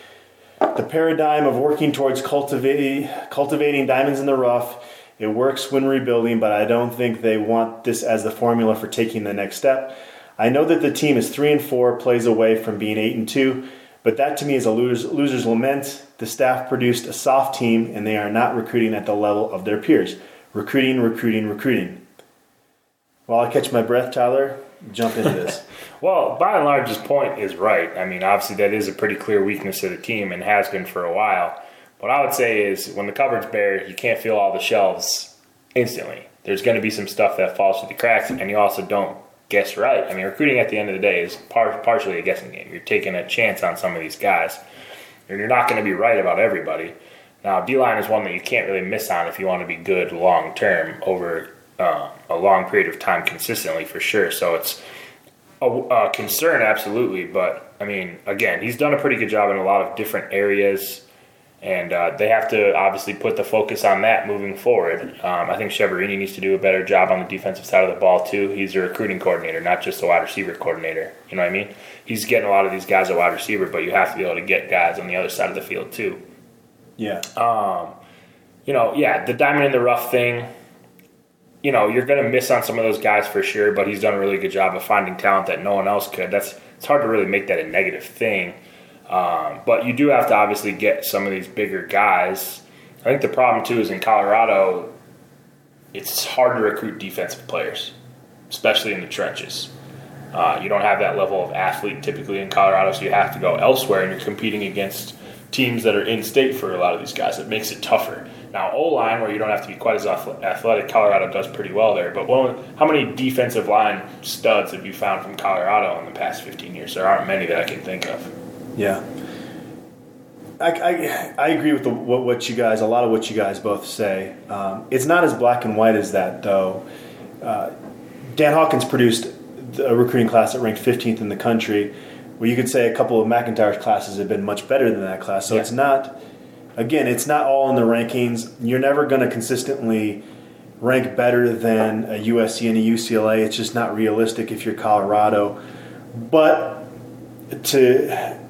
the paradigm of working towards cultivating, cultivating diamonds in the rough. It works when rebuilding, but I don't think they want this as the formula for taking the next step. I know that the team is three and four, plays away from being eight and two, but that to me is a loser's, loser's lament. The staff produced a soft team, and they are not recruiting at the level of their peers. Recruiting, recruiting, recruiting. While I catch my breath, Tyler, jump into this. Well, by and large, his point is right. I mean, obviously, that is a pretty clear weakness of the team and has been for a while. What I would say is when the cupboard's bare, you can't fill all the shelves instantly. There's going to be some stuff that falls through the cracks, and you also don't guess right. I mean, recruiting at the end of the day is par- partially a guessing game. You're taking a chance on some of these guys, and you're not going to be right about everybody. Now, D line is one that you can't really miss on if you want to be good long term over uh, a long period of time consistently, for sure. So it's a, a concern, absolutely. But I mean, again, he's done a pretty good job in a lot of different areas, and uh, they have to obviously put the focus on that moving forward. Um, I think Chiaverini needs to do a better job on the defensive side of the ball too. He's a recruiting coordinator, not just a wide receiver coordinator. You know what I mean? He's getting a lot of these guys a wide receiver, but you have to be able to get guys on the other side of the field too Yeah. you know, yeah, the diamond in the rough thing, you know, you're going to miss on some of those guys for sure, but he's done a really good job of finding talent that no one else could. That's it's hard to really make that a negative thing. Um, but you do have to obviously get some of these bigger guys. I think the problem too is in Colorado, it's hard to recruit defensive players, especially in the trenches. Uh, you don't have that level of athlete typically in Colorado, so you have to go elsewhere, and you're competing against teams that are in state for a lot of these guys. It makes it tougher. Now, O line, where you don't have to be quite as athletic, Colorado does pretty well there. But how many defensive line studs have you found from Colorado in the past 15 years? There aren't many that I can think of. Yeah. I, I, I agree with the, what, what you guys, a lot of what you guys both say. Um, it's not as black and white as that, though. Uh, Dan Hawkins produced a recruiting class that ranked 15th in the country, where you could say a couple of MacIntyre's classes have been much better than that class. So yeah. it's not, again, it's not all in the rankings. You're never going to consistently rank better than a USC and a UCLA. It's just not realistic if you're Colorado. But to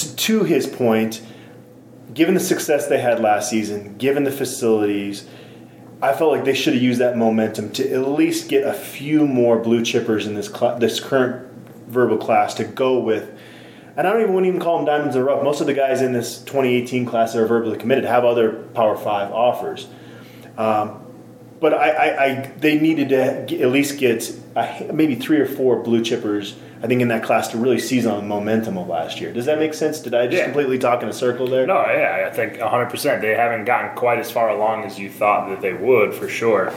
to, to his point, given the success they had last season, given the facilities, I felt like they should have used that momentum to at least get a few more blue chippers in this cl- this current verbal class to go with. And I don't even wouldn't even call them diamonds in the rough. Most of the guys in this 2018 class that are verbally committed have other Power Five offers. Um, but I, I, I, they needed to at least get a, maybe three or four blue chippers I think in that class to really seize on the momentum of last year. Does that make sense? Did I just yeah. completely talk in a circle there? No, yeah, I think 100%. They haven't gotten quite as far along as you thought that they would, for sure.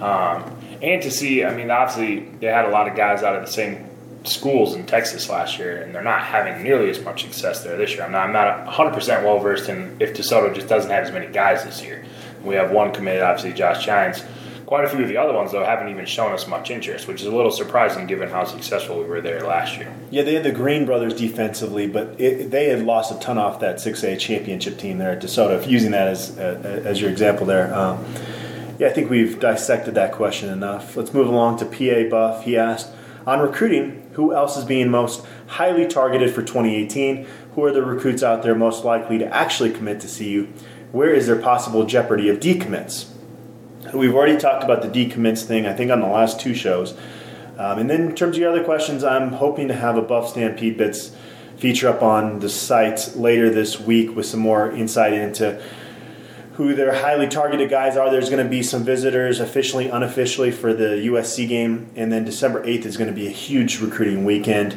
Um, and to see, I mean, obviously, they had a lot of guys out of the same schools in Texas last year, and they're not having nearly as much success there this year. I'm not, I'm not 100% well versed in if DeSoto just doesn't have as many guys this year. We have one committed, obviously, Josh Gines Quite a few of the other ones, though, haven't even shown us much interest, which is a little surprising given how successful we were there last year. Yeah, they had the Green brothers defensively, but it, they had lost a ton off that 6A championship team there at DeSoto. If using that as uh, as your example there, um, yeah, I think we've dissected that question enough. Let's move along to PA Buff. He asked on recruiting, who else is being most highly targeted for 2018? Who are the recruits out there most likely to actually commit to CU? Where is there possible jeopardy of decommits? We've already talked about the decommits thing, I think, on the last two shows. Um, and then in terms of your other questions, I'm hoping to have a Buff Stampede Bits feature up on the site later this week with some more insight into who their highly targeted guys are. There's going to be some visitors, officially, unofficially, for the USC game. And then December 8th is going to be a huge recruiting weekend.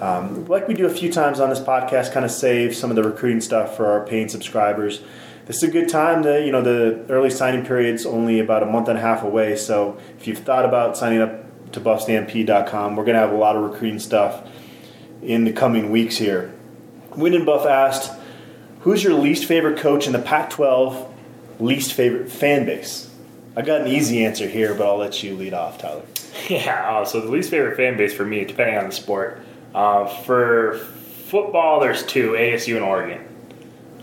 Um, like we do a few times on this podcast, kind of save some of the recruiting stuff for our paying subscribers is a good time to, you know, the early signing period's only about a month and a half away. So if you've thought about signing up to buffstampede.com, we're going to have a lot of recruiting stuff in the coming weeks here. Win and Buff asked, who's your least favorite coach in the Pac 12 least favorite fan base? I got an easy answer here, but I'll let you lead off, Tyler. Yeah, uh, so the least favorite fan base for me, depending on the sport, uh, for football, there's two ASU and Oregon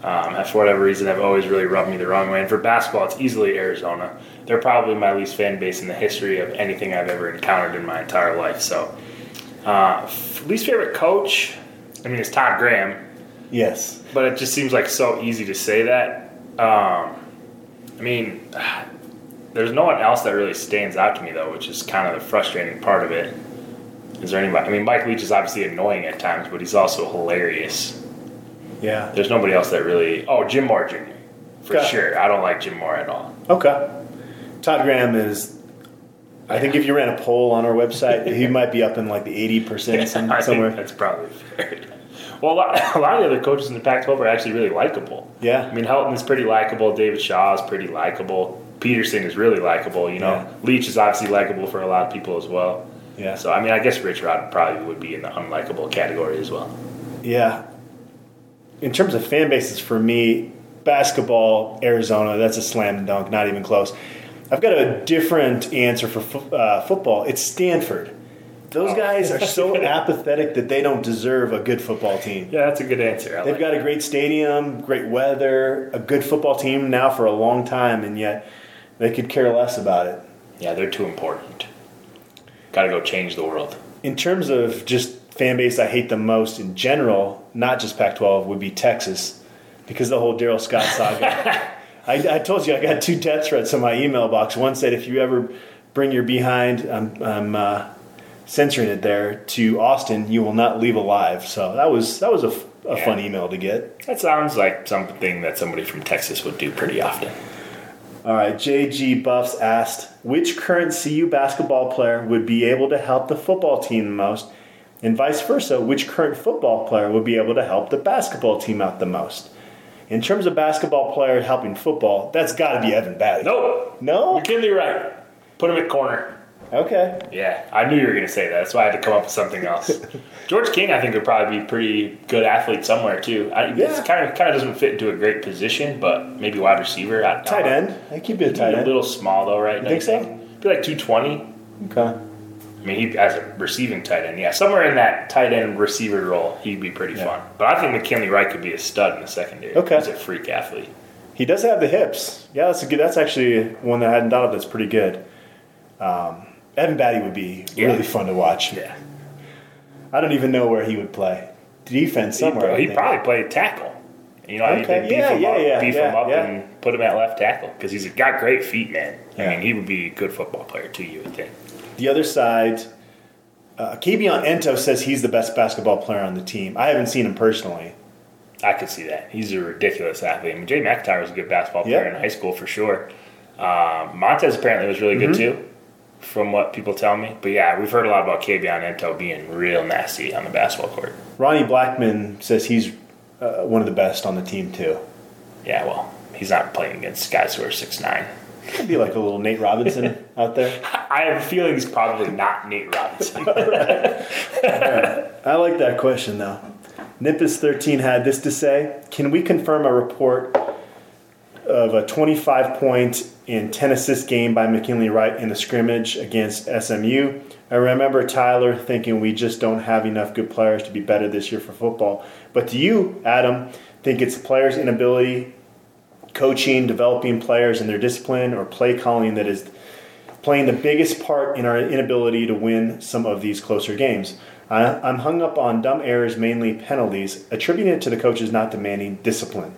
um, for whatever reason, have always really rubbed me the wrong way. And for basketball, it's easily Arizona. They're probably my least fan base in the history of anything I've ever encountered in my entire life. So, uh, least favorite coach, I mean, it's Todd Graham. Yes. But it just seems like so easy to say that. Um, I mean, there's no one else that really stands out to me, though, which is kind of the frustrating part of it. Is there anybody? I mean, Mike Leach is obviously annoying at times, but he's also hilarious. Yeah. There's nobody else that really. Oh, Jim Mora Jr. For okay. sure. I don't like Jim Mora at all. Okay. Todd Graham is. I think if you ran a poll on our website, he might be up in like the eighty percent yeah, somewhere. that's probably fair. Well, a lot, a lot, of the other coaches in the Pac-12 are actually really likable. Yeah. I mean, Helton is pretty likable. David Shaw is pretty likable. Petersen is really likable. You know, yeah. Leach is obviously likable for a lot of people as well. Yeah. So I mean, I guess Rich Rod probably would be in the unlikable category as well. Yeah, in terms of fan bases for me, basketball, Arizona, that's a slam dunk, not even close. I've got a different answer for fo- uh, football. It's Stanford. Those oh. guys are so apathetic that they don't deserve a good football team. Yeah, that's a good answer. I They've like got a great stadium, great weather, a good football team now for a long time, and yet they could care less about it. Yeah, they're too important. Got to go change the world. In terms of just fan base I hate the most in general, not just Pac-12, would be Texas, because the whole Daryl Scott saga. I, I, told you I got two death threats in my email box. One said, "If you ever bring your behind, I'm, I'm uh, censoring it there to Austin, you will not leave alive." So that was that was a, a yeah. fun email to get. That sounds like something that somebody from Texas would do pretty often. All right, JG Buffs asked, which current CU basketball player would be able to help the football team the most? And vice versa, which current football player would be able to help the basketball team out the most? In terms of basketball player helping football, that's got to be Evan Battey. Nope. No? McKinley Wright. Put him at corner. Okay. Yeah, I knew you were going to say that. That's why I had to come up with something else. George King, I think, would probably be a pretty good athlete somewhere too. I, Yeah. Kind of kind of doesn't fit into a great position, but maybe wide receiver. I, Tight end. I keep it a tight A end. little small though, right? You think so? Be like two twenty. Okay. I mean, he as a receiving tight end, yeah, somewhere in that tight end receiver role, he'd be pretty fun. But I think McKinley Wright could be a stud in the secondary. Okay. he's a freak athlete. He does have the hips. Yeah, that's a good. That's actually one that I hadn't thought of. That's pretty good. Um, Evan Battey would be Yeah. really fun to watch. Yeah, I don't even know where he would play. Defense somewhere. I He'd probably play tackle. You know, Okay, beef yeah, him yeah, up, yeah, beef yeah, him up, yeah. and put him at left tackle because he's got great feet, man. I Yeah. mean, he would be a good football player too. You would think. The other side, uh, Kabion Ento says he's the best basketball player on the team. I haven't seen him personally. I could see that. He's a ridiculous athlete. I mean, Jay MacIntyre was a good basketball player Yeah. in high school for sure. Um, Montez apparently was really good Mm-hmm. too, from what people tell me. But yeah, we've heard a lot about Kabion Ento being real nasty on the basketball court. Ronnie Blackman says he's uh, one of the best on the team too. Yeah, well, he's not playing against guys who are six nine. Could be like a little Nate Robinson out there. I have a feeling he's probably not Nate Robinson. I like that question though. Nippus13 had this to say Can we confirm a report of a 25 point and 10 assist game by McKinley Wright in the scrimmage against SMU? I remember Tyler thinking we just don't have enough good players to be better this year for football. But do you, Adam, think it's the players' inability, coaching, developing players and their discipline, or play calling that is playing the biggest part in our inability to win some of these closer games. I, I'm hung up on dumb errors, mainly penalties, attributing it to the coaches not demanding discipline.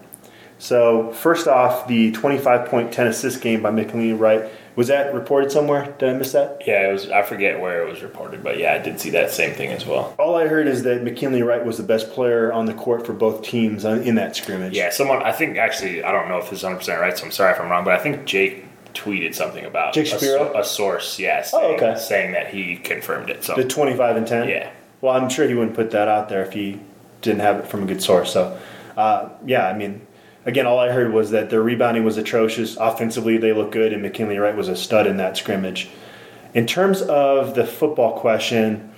So, first off, the 25 point 10 assist game by McKinley Wright, was that reported somewhere? Did I miss that? yeah, it was. I forget where it was reported, but yeah, I did see that same thing as well. All I heard is that McKinley Wright was the best player on the court for both teams in that scrimmage. Yeah, someone. I think actually, I don't know if this is 100 percent right, so I'm sorry if I'm wrong, but I think Jake tweeted something about Jake a, Shapiro? so- a source. Yeah, Oh, saying, okay. saying that he confirmed it. So The 25 and 10? Yeah. Well, I'm sure he wouldn't put that out there if he didn't have it from a good source. So, uh, yeah, I mean, again, all I heard was that their rebounding was atrocious. Offensively, they look good, and McKinley Wright was a stud in that scrimmage. In terms of the football question,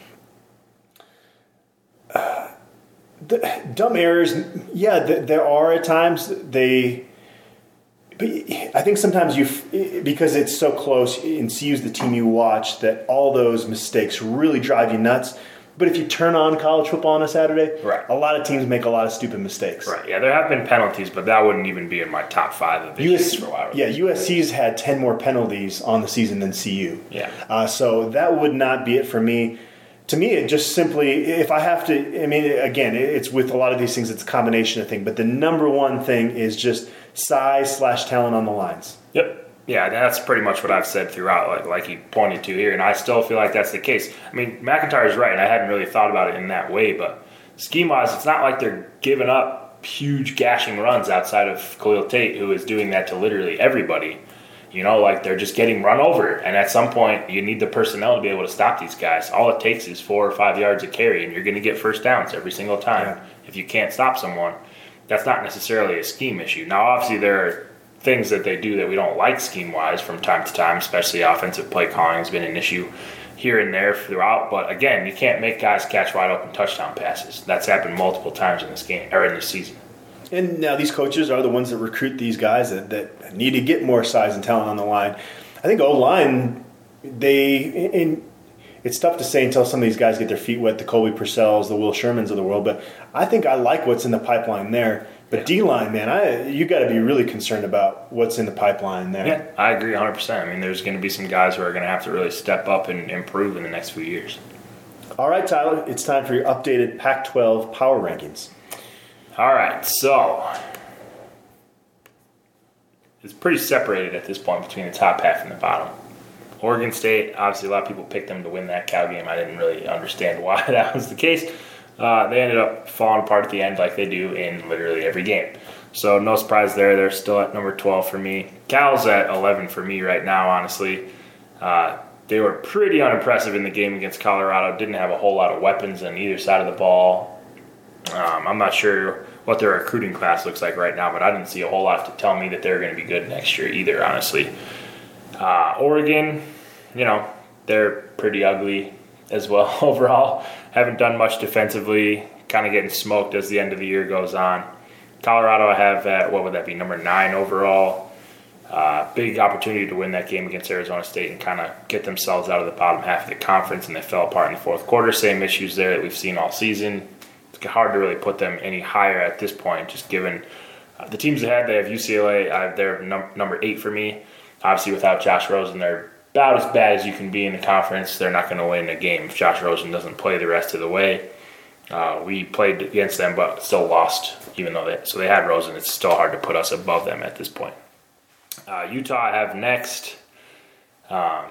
the dumb errors, yeah, th- there are at times. They. But I think sometimes you, because it's so close and CU's the team you watch, that all those mistakes really drive you nuts. But if you turn on college football on a Saturday, Right. a lot of teams make a lot of stupid mistakes. right, yeah, there have been penalties, but that wouldn't even be in my top five of issues US, for a while. yeah, USC's had 10 more penalties on the season than CU. Yeah. Uh, so that would not be it for me. To me, it just simply, if I have to, I mean, again, it's with a lot of these things, it's a combination of things. But the number one thing is just size slash talent on the lines. Yep. Yeah, that's pretty much what I've said throughout, like, like he pointed to here, and I still feel like that's the case. I mean, MacIntyre's right, and I hadn't really thought about it in that way, but scheme wise, it's not like they're giving up huge gashing runs outside of Khalil Tate, who is doing that to literally everybody. You know, like they're just getting run over, and at some point, you need the personnel to be able to stop these guys. All it takes is four or five yards of carry, and you're going to get first downs every single time Yeah. if you can't stop someone. That's not necessarily a scheme issue. Now, obviously, there are things that they do that we don't like scheme wise from time to time, especially offensive play calling has been an issue here and there throughout. But again, you can't make guys catch wide open touchdown passes. That's happened multiple times in this game or in this season. And now these coaches are the ones that recruit these guys that, that need to get more size and talent on the line. I think O line, they it's tough to say until some of these guys get their feet wet, the Colby Pursells, the Will Shermans of the world. But I think I like what's in the pipeline there. But D line, man, I you got to be really concerned about what's in the pipeline there. Yeah, I agree 100%. I mean, there's going to be some guys who are going to have to really step up and improve in the next few years. All right, Tyler, it's time for your updated Pac-12 power rankings. All right, so it's pretty separated at this point between the top half and the bottom. Oregon State, obviously, a lot of people picked them to win that Cal game. I didn't really understand why that was the case. Uh, they ended up falling apart at the end, like they do in literally every game. So no surprise there. They're still at number 12 for me. Cal's at 11 for me right now, honestly. Uh, they were pretty unimpressive in the game against Colorado. Didn't have a whole lot of weapons on either side of the ball. Um, I'm not sure what their recruiting class looks like right now, but I didn't see a whole lot to tell me that they're going to be good next year either, honestly. Uh, Oregon, you know, they're pretty ugly as well overall. Haven't done much defensively, kind of getting smoked as the end of the year goes on. Colorado, I have at, what would that be, number nine overall. Uh, big opportunity to win that game against Arizona State and kind of get themselves out of the bottom half of the conference, and they fell apart in the fourth quarter. Same issues there that we've seen all season. It's hard to really put them any higher at this point, just given uh, the teams ahead. They have UCLA, uh, they're num- number eight for me. Obviously, without Josh Rosen, they're about as bad as you can be in the conference. They're not going to win a game if Josh Rosen doesn't play the rest of the way. Uh, we played against them, but still lost, even though they so they had Rosen. It's still hard to put us above them at this point. Uh, Utah, I have next. Um,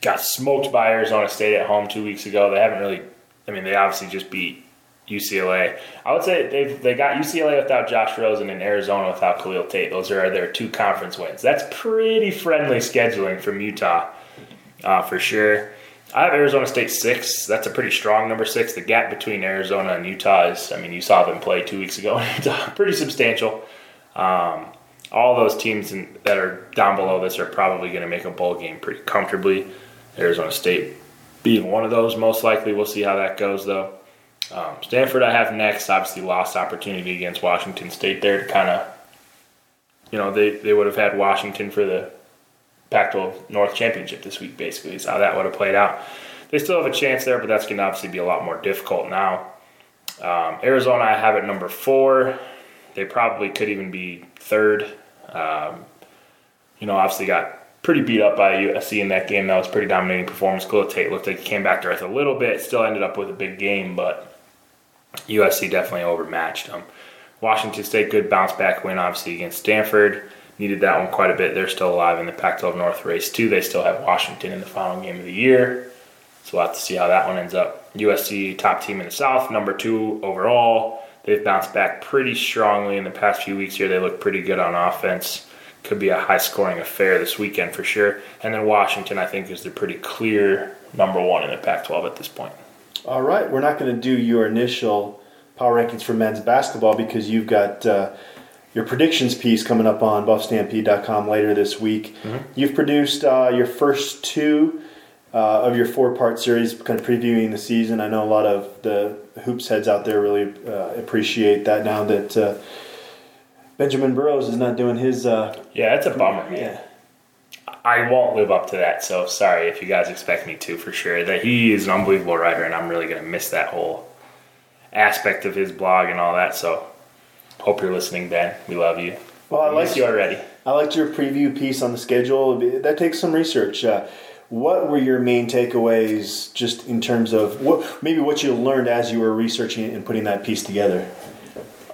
got smoked by Arizona State at home two weeks ago. They haven't really. I mean, they obviously just beat UCLA. I would say they they got UCLA without Josh Rosen and Arizona without Khalil Tate. Those are their two conference wins. That's pretty friendly scheduling from Utah, uh, for sure. I have Arizona State six. That's a pretty strong number six. The gap between Arizona and Utah is, I mean, you saw them play two weeks ago. pretty substantial. Um, all those teams in, that are down below this are probably going to make a bowl game pretty comfortably. Arizona State being one of those, most likely. We'll see how that goes, though. Um, Stanford, I have next. Obviously, lost opportunity against Washington State there to kind of, you know, they, they would have had Washington for the Pac-12 North Championship this week. Basically, is how that would have played out. They still have a chance there, but that's going to obviously be a lot more difficult now. Um, Arizona, I have at number four. They probably could even be third. Um, you know, obviously got pretty beat up by USC in that game. That was pretty dominating performance. Khalil Tate looked like he came back to earth a little bit. Still ended up with a big game, but USC definitely overmatched them. Washington State, good bounce back win, obviously, against Stanford needed that one quite a bit. They're still alive in the Pac 12 North race, too. They still have Washington in the final game of the year. So we'll have to see how that one ends up. USC, top team in the South, number two overall. They've bounced back pretty strongly in the past few weeks here. They look pretty good on offense. Could be a high scoring affair this weekend for sure. And then Washington, I think, is the pretty clear number one in the Pac 12 at this point. All right. We're not going to do your initial power rankings for men's basketball because you've got. Uh, your predictions piece coming up on buffstampede.com later this week. Mm-hmm. You've produced uh, your first two uh, of your four part series, kind of previewing the season. I know a lot of the hoops heads out there really uh, appreciate that now that uh, Benjamin Burrows is not doing his. Uh, yeah, it's a bummer. Yeah. I won't live up to that, so sorry if you guys expect me to for sure. That he is an unbelievable writer, and I'm really going to miss that whole aspect of his blog and all that. So Hope you're listening, Ben. We love you. Well, I like you already. I liked your preview piece on the schedule. That takes some research. Uh, what were your main takeaways, just in terms of what maybe what you learned as you were researching and putting that piece together?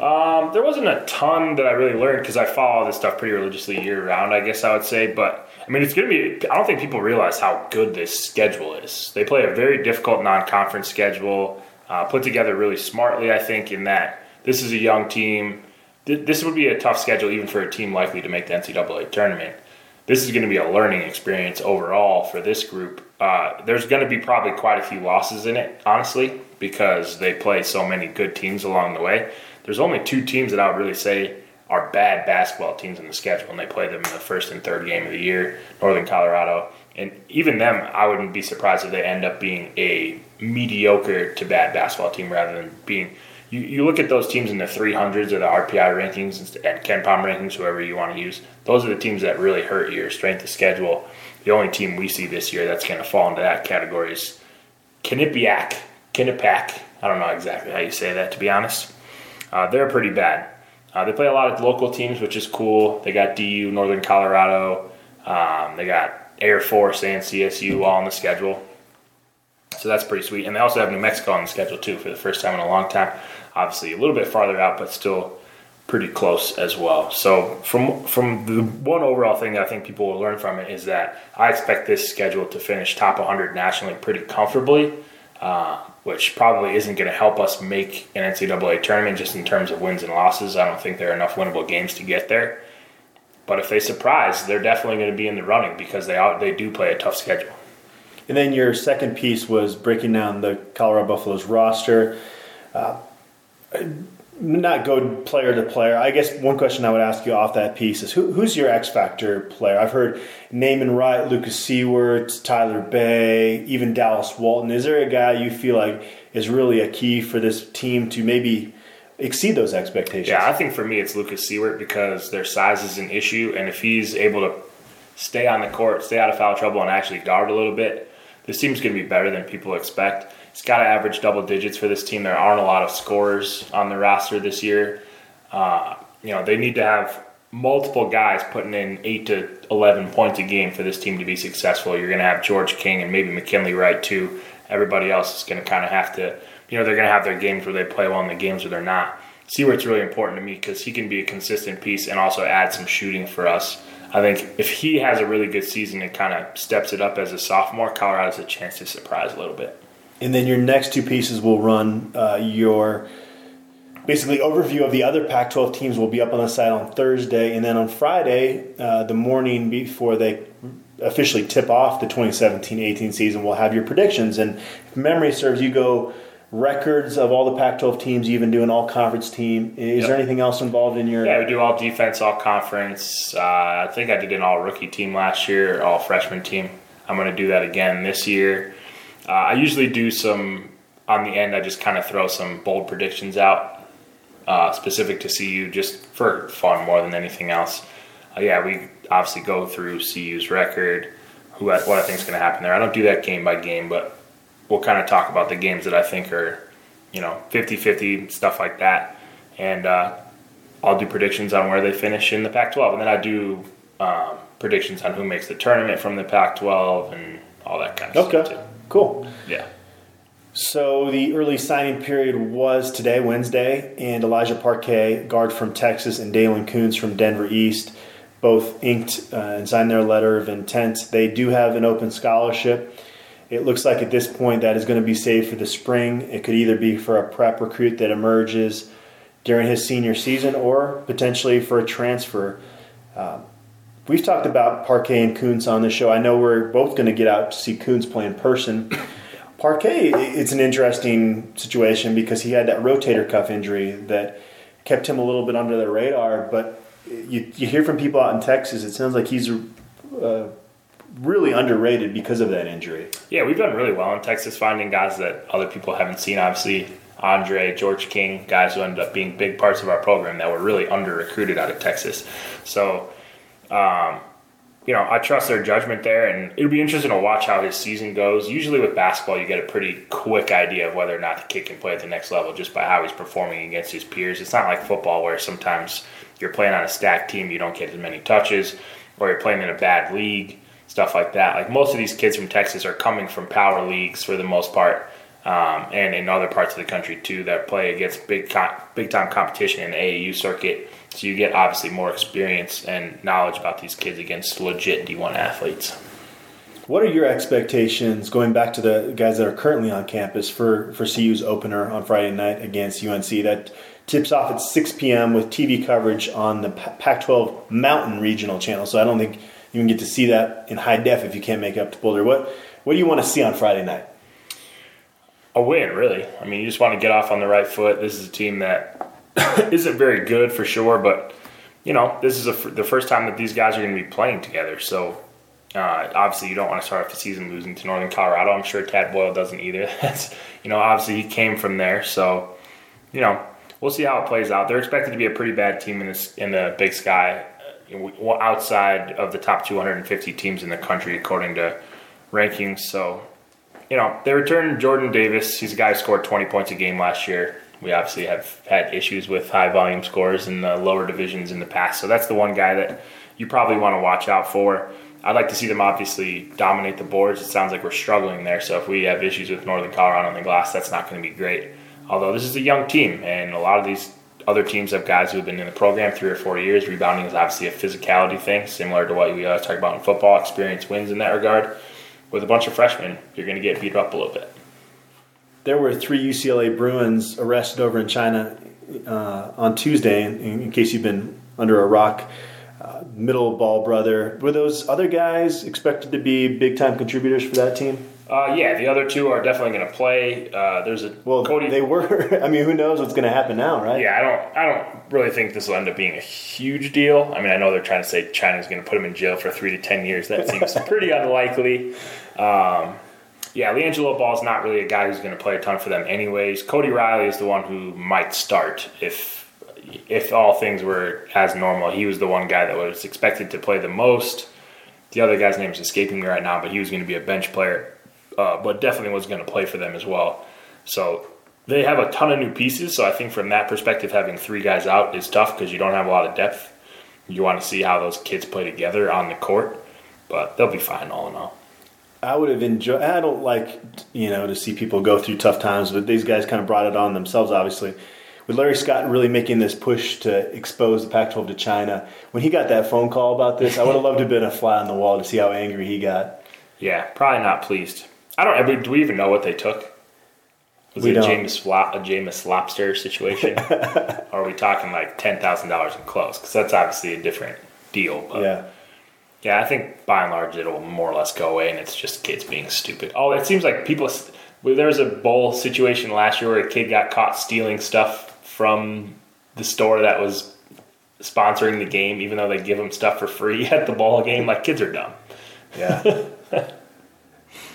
Um, there wasn't a ton that I really learned because I follow this stuff pretty religiously year round. I guess I would say, but I mean, it's going to be. I don't think people realize how good this schedule is. They play a very difficult non-conference schedule, uh, put together really smartly. I think in that this is a young team. This would be a tough schedule even for a team likely to make the NCAA tournament. This is going to be a learning experience overall for this group. Uh, there's going to be probably quite a few losses in it, honestly, because they play so many good teams along the way. There's only two teams that I would really say are bad basketball teams in the schedule, and they play them in the first and third game of the year. Northern Colorado, and even them, I wouldn't be surprised if they end up being a mediocre to bad basketball team rather than being you, you look at those teams in the 300s or the RPI rankings and KenPom rankings, whoever you want to use, those are the teams that really hurt your strength of schedule. The only team we see this year that's going to fall into that category is Quinnipiac. Quinnipiac. I don't know exactly how you say that, to be honest. Uh, they're pretty bad. Uh, they play a lot of local teams, which is cool. They got DU, Northern Colorado. Um, they got Air Force and CSU all on the schedule. So that's pretty sweet. And they also have New Mexico on the schedule, too, for the first time in a long time obviously a little bit farther out, but still pretty close as well. So from from the one overall thing that I think people will learn from it is that I expect this schedule to finish top 100 nationally pretty comfortably. Uh, which probably isn't going to help us make an NCAA tournament just in terms of wins and losses. I don't think there are enough winnable games to get there. But if they surprise, they're definitely going to be in the running because they they do play a tough schedule. And then your second piece was breaking down the Colorado Buffaloes roster. Uh, not go player to player. I guess one question I would ask you off that piece is who, who's your X factor player? I've heard Namon Wright, Lucas Siewert, Tyler Bey, even Dallas Walton. Is there a guy you feel like is really a key for this team to maybe exceed those expectations? Yeah, I think for me it's Lucas Siewert because their size is an issue, and if he's able to stay on the court, stay out of foul trouble, and actually guard a little bit, this team's going to be better than people expect. He's got to average double digits for this team. There aren't a lot of scorers on the roster this year. Uh, you know, they need to have multiple guys putting in eight to eleven points a game for this team to be successful. You're going to have George King and maybe McKinley Wright too. Everybody else is going to kind of have to, you know, they're going to have their games where they play well and the games where they're not. See where it's really important to me because he can be a consistent piece and also add some shooting for us. I think if he has a really good season and kind of steps it up as a sophomore, Colorado has a chance to surprise a little bit. And then your next two pieces will run uh, your basically overview of the other Pac 12 teams will be up on the site on Thursday. And then on Friday, uh, the morning before they officially tip off the 2017 18 season, we'll have your predictions. And if memory serves, you go records of all the Pac-12 teams. You even do an all-conference team. Is yep. there anything else involved in your? Yeah, we do all defense, all conference. Uh, I think I did an all rookie team last year, all freshman team. I'm going to do that again this year. Uh, I usually do some on the end. I just kind of throw some bold predictions out, uh, specific to CU, just for fun more than anything else. Uh, yeah, we obviously go through CU's record, who what I think is going to happen there. I don't do that game by game, but we'll kind of talk about the games that I think are, you know, 50-50 stuff like that, and uh, I'll do predictions on where they finish in the Pac-12, and then I do um, predictions on who makes the tournament from the Pac-12 and all that kind of okay. stuff too. Cool. Yeah. So the early signing period was today, Wednesday, and Elijah Parquet, guard from Texas, and Daylen Kountz from Denver East, both inked uh, and signed their letter of intent. They do have an open scholarship. It looks like at this point that is going to be saved for the spring. It could either be for a prep recruit that emerges during his senior season or potentially for a transfer. Um, We've talked about Parquet and Kountz on the show. I know we're both going to get out to see Kountz play in person. Parquet, it's an interesting situation because he had that rotator cuff injury that kept him a little bit under the radar. But you, you hear from people out in Texas, it sounds like he's uh, really underrated because of that injury. Yeah, we've done really well in Texas finding guys that other people haven't seen. Obviously, Andre, George King, guys who ended up being big parts of our program that were really under recruited out of Texas. So um, you know, I trust their judgment there, and it'll be interesting to watch how his season goes. Usually with basketball, you get a pretty quick idea of whether or not the kid can play at the next level just by how he's performing against his peers. It's not like football where sometimes you're playing on a stacked team, you don't get as many touches, or you're playing in a bad league, stuff like that. Like most of these kids from Texas are coming from power leagues for the most part. Um, and in other parts of the country too, that play against big, big time competition in the AAU circuit so you get obviously more experience and knowledge about these kids against legit D1 athletes. What are your expectations going back to the guys that are currently on campus for, for CU's opener on Friday night against UNC? That tips off at 6 p.m. with TV coverage on the Pac 12 Mountain Regional channel. So I don't think you can get to see that in high def if you can't make it up to Boulder. What, what do you want to see on Friday night? A win, really. I mean, you just want to get off on the right foot. This is a team that isn't very good for sure, but you know, this is a, the first time that these guys are going to be playing together. So uh, obviously, you don't want to start off the season losing to Northern Colorado. I'm sure Tad Boyle doesn't either. That's you know, obviously he came from there, so you know, we'll see how it plays out. They're expected to be a pretty bad team in this in the Big Sky, uh, outside of the top 250 teams in the country according to rankings. So you know, they returned Jordan Davis. He's a guy who scored 20 points a game last year we obviously have had issues with high volume scores in the lower divisions in the past. So that's the one guy that you probably want to watch out for. I'd like to see them obviously dominate the boards. It sounds like we're struggling there. So if we have issues with Northern Colorado on the glass, that's not going to be great. Although this is a young team, and a lot of these other teams have guys who have been in the program three or four years. Rebounding is obviously a physicality thing, similar to what we always talk about in football. Experience wins in that regard. With a bunch of freshmen, you're going to get beat up a little bit. There were three UCLA Bruins arrested over in China uh, on Tuesday. In, in, case you've been under a rock, uh, middle ball brother. Were those other guys expected to be big time contributors for that team? Uh, yeah, the other two are definitely going to play. Uh, there's a well, Cody. They were. I mean, who knows what's going to happen now, right? Yeah, I don't. I don't really think this will end up being a huge deal. I mean, I know they're trying to say China's going to put him in jail for three to ten years. That seems pretty unlikely. Um, yeah, LiAngelo Ball is not really a guy who's going to play a ton for them, anyways. Cody Riley is the one who might start if if all things were as normal. He was the one guy that was expected to play the most. The other guy's name is escaping me right now, but he was going to be a bench player uh, but definitely was going to play for them as well. So they have a ton of new pieces. So I think from that perspective, having three guys out is tough because you don't have a lot of depth. You want to see how those kids play together on the court, but they'll be fine all in all. I would have enjoyed. I don't like you know to see people go through tough times, but these guys kind of brought it on themselves. Obviously, with Larry Scott really making this push to expose the Pac-12 to China, when he got that phone call about this, I would have loved to have been a fly on the wall to see how angry he got. Yeah, probably not pleased. I don't. I mean, do we even know what they took? Was we it a James Flop, a James Lobster situation? or are we talking like ten thousand dollars in clothes? Because that's obviously a different deal. But yeah. Yeah, I think by and large it'll more or less go away, and it's just kids being stupid. Oh, it seems like people. There was a bowl situation last year where a kid got caught stealing stuff from the store that was sponsoring the game, even though they give them stuff for free at the ball game. Like kids are dumb. Yeah.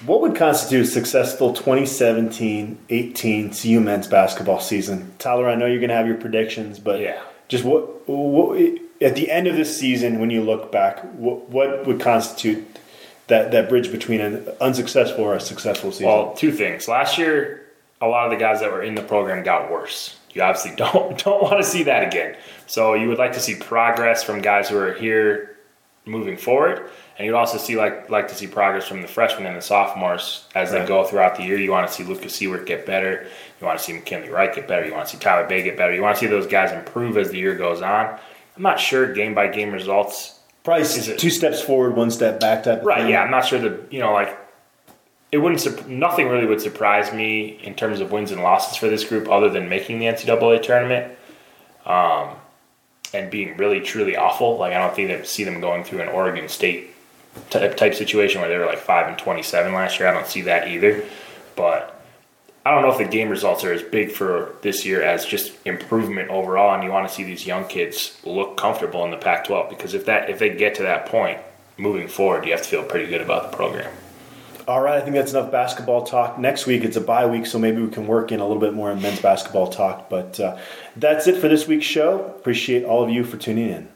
What would constitute a successful 2017-18 CU men's basketball season? Tyler, I know you're going to have your predictions, but yeah. just what, what at the end of this season, when you look back, what, what would constitute that, that bridge between an unsuccessful or a successful season? Well, two things. Last year, a lot of the guys that were in the program got worse. You obviously don't don't want to see that again. So you would like to see progress from guys who are here moving forward. And you'd also see like like to see progress from the freshmen and the sophomores as right. they go throughout the year. You want to see Lucas Siewert get better. You want to see McKinley Wright get better. You want to see Tyler Bey get better. You want to see those guys improve as the year goes on. I'm not sure game by game results. Probably is it, two steps forward, one step back type. right. Thing. Yeah. I'm not sure that you know like it wouldn't nothing really would surprise me in terms of wins and losses for this group other than making the NCAA tournament. Um, and being really truly awful. Like I don't think they see them going through an Oregon State type situation where they were like five and twenty seven last year. I don't see that either, but I don't know if the game results are as big for this year as just improvement overall. And you want to see these young kids look comfortable in the Pac twelve because if that if they get to that point moving forward, you have to feel pretty good about the program. All right, I think that's enough basketball talk. Next week it's a bye week, so maybe we can work in a little bit more men's basketball talk. But uh, that's it for this week's show. Appreciate all of you for tuning in.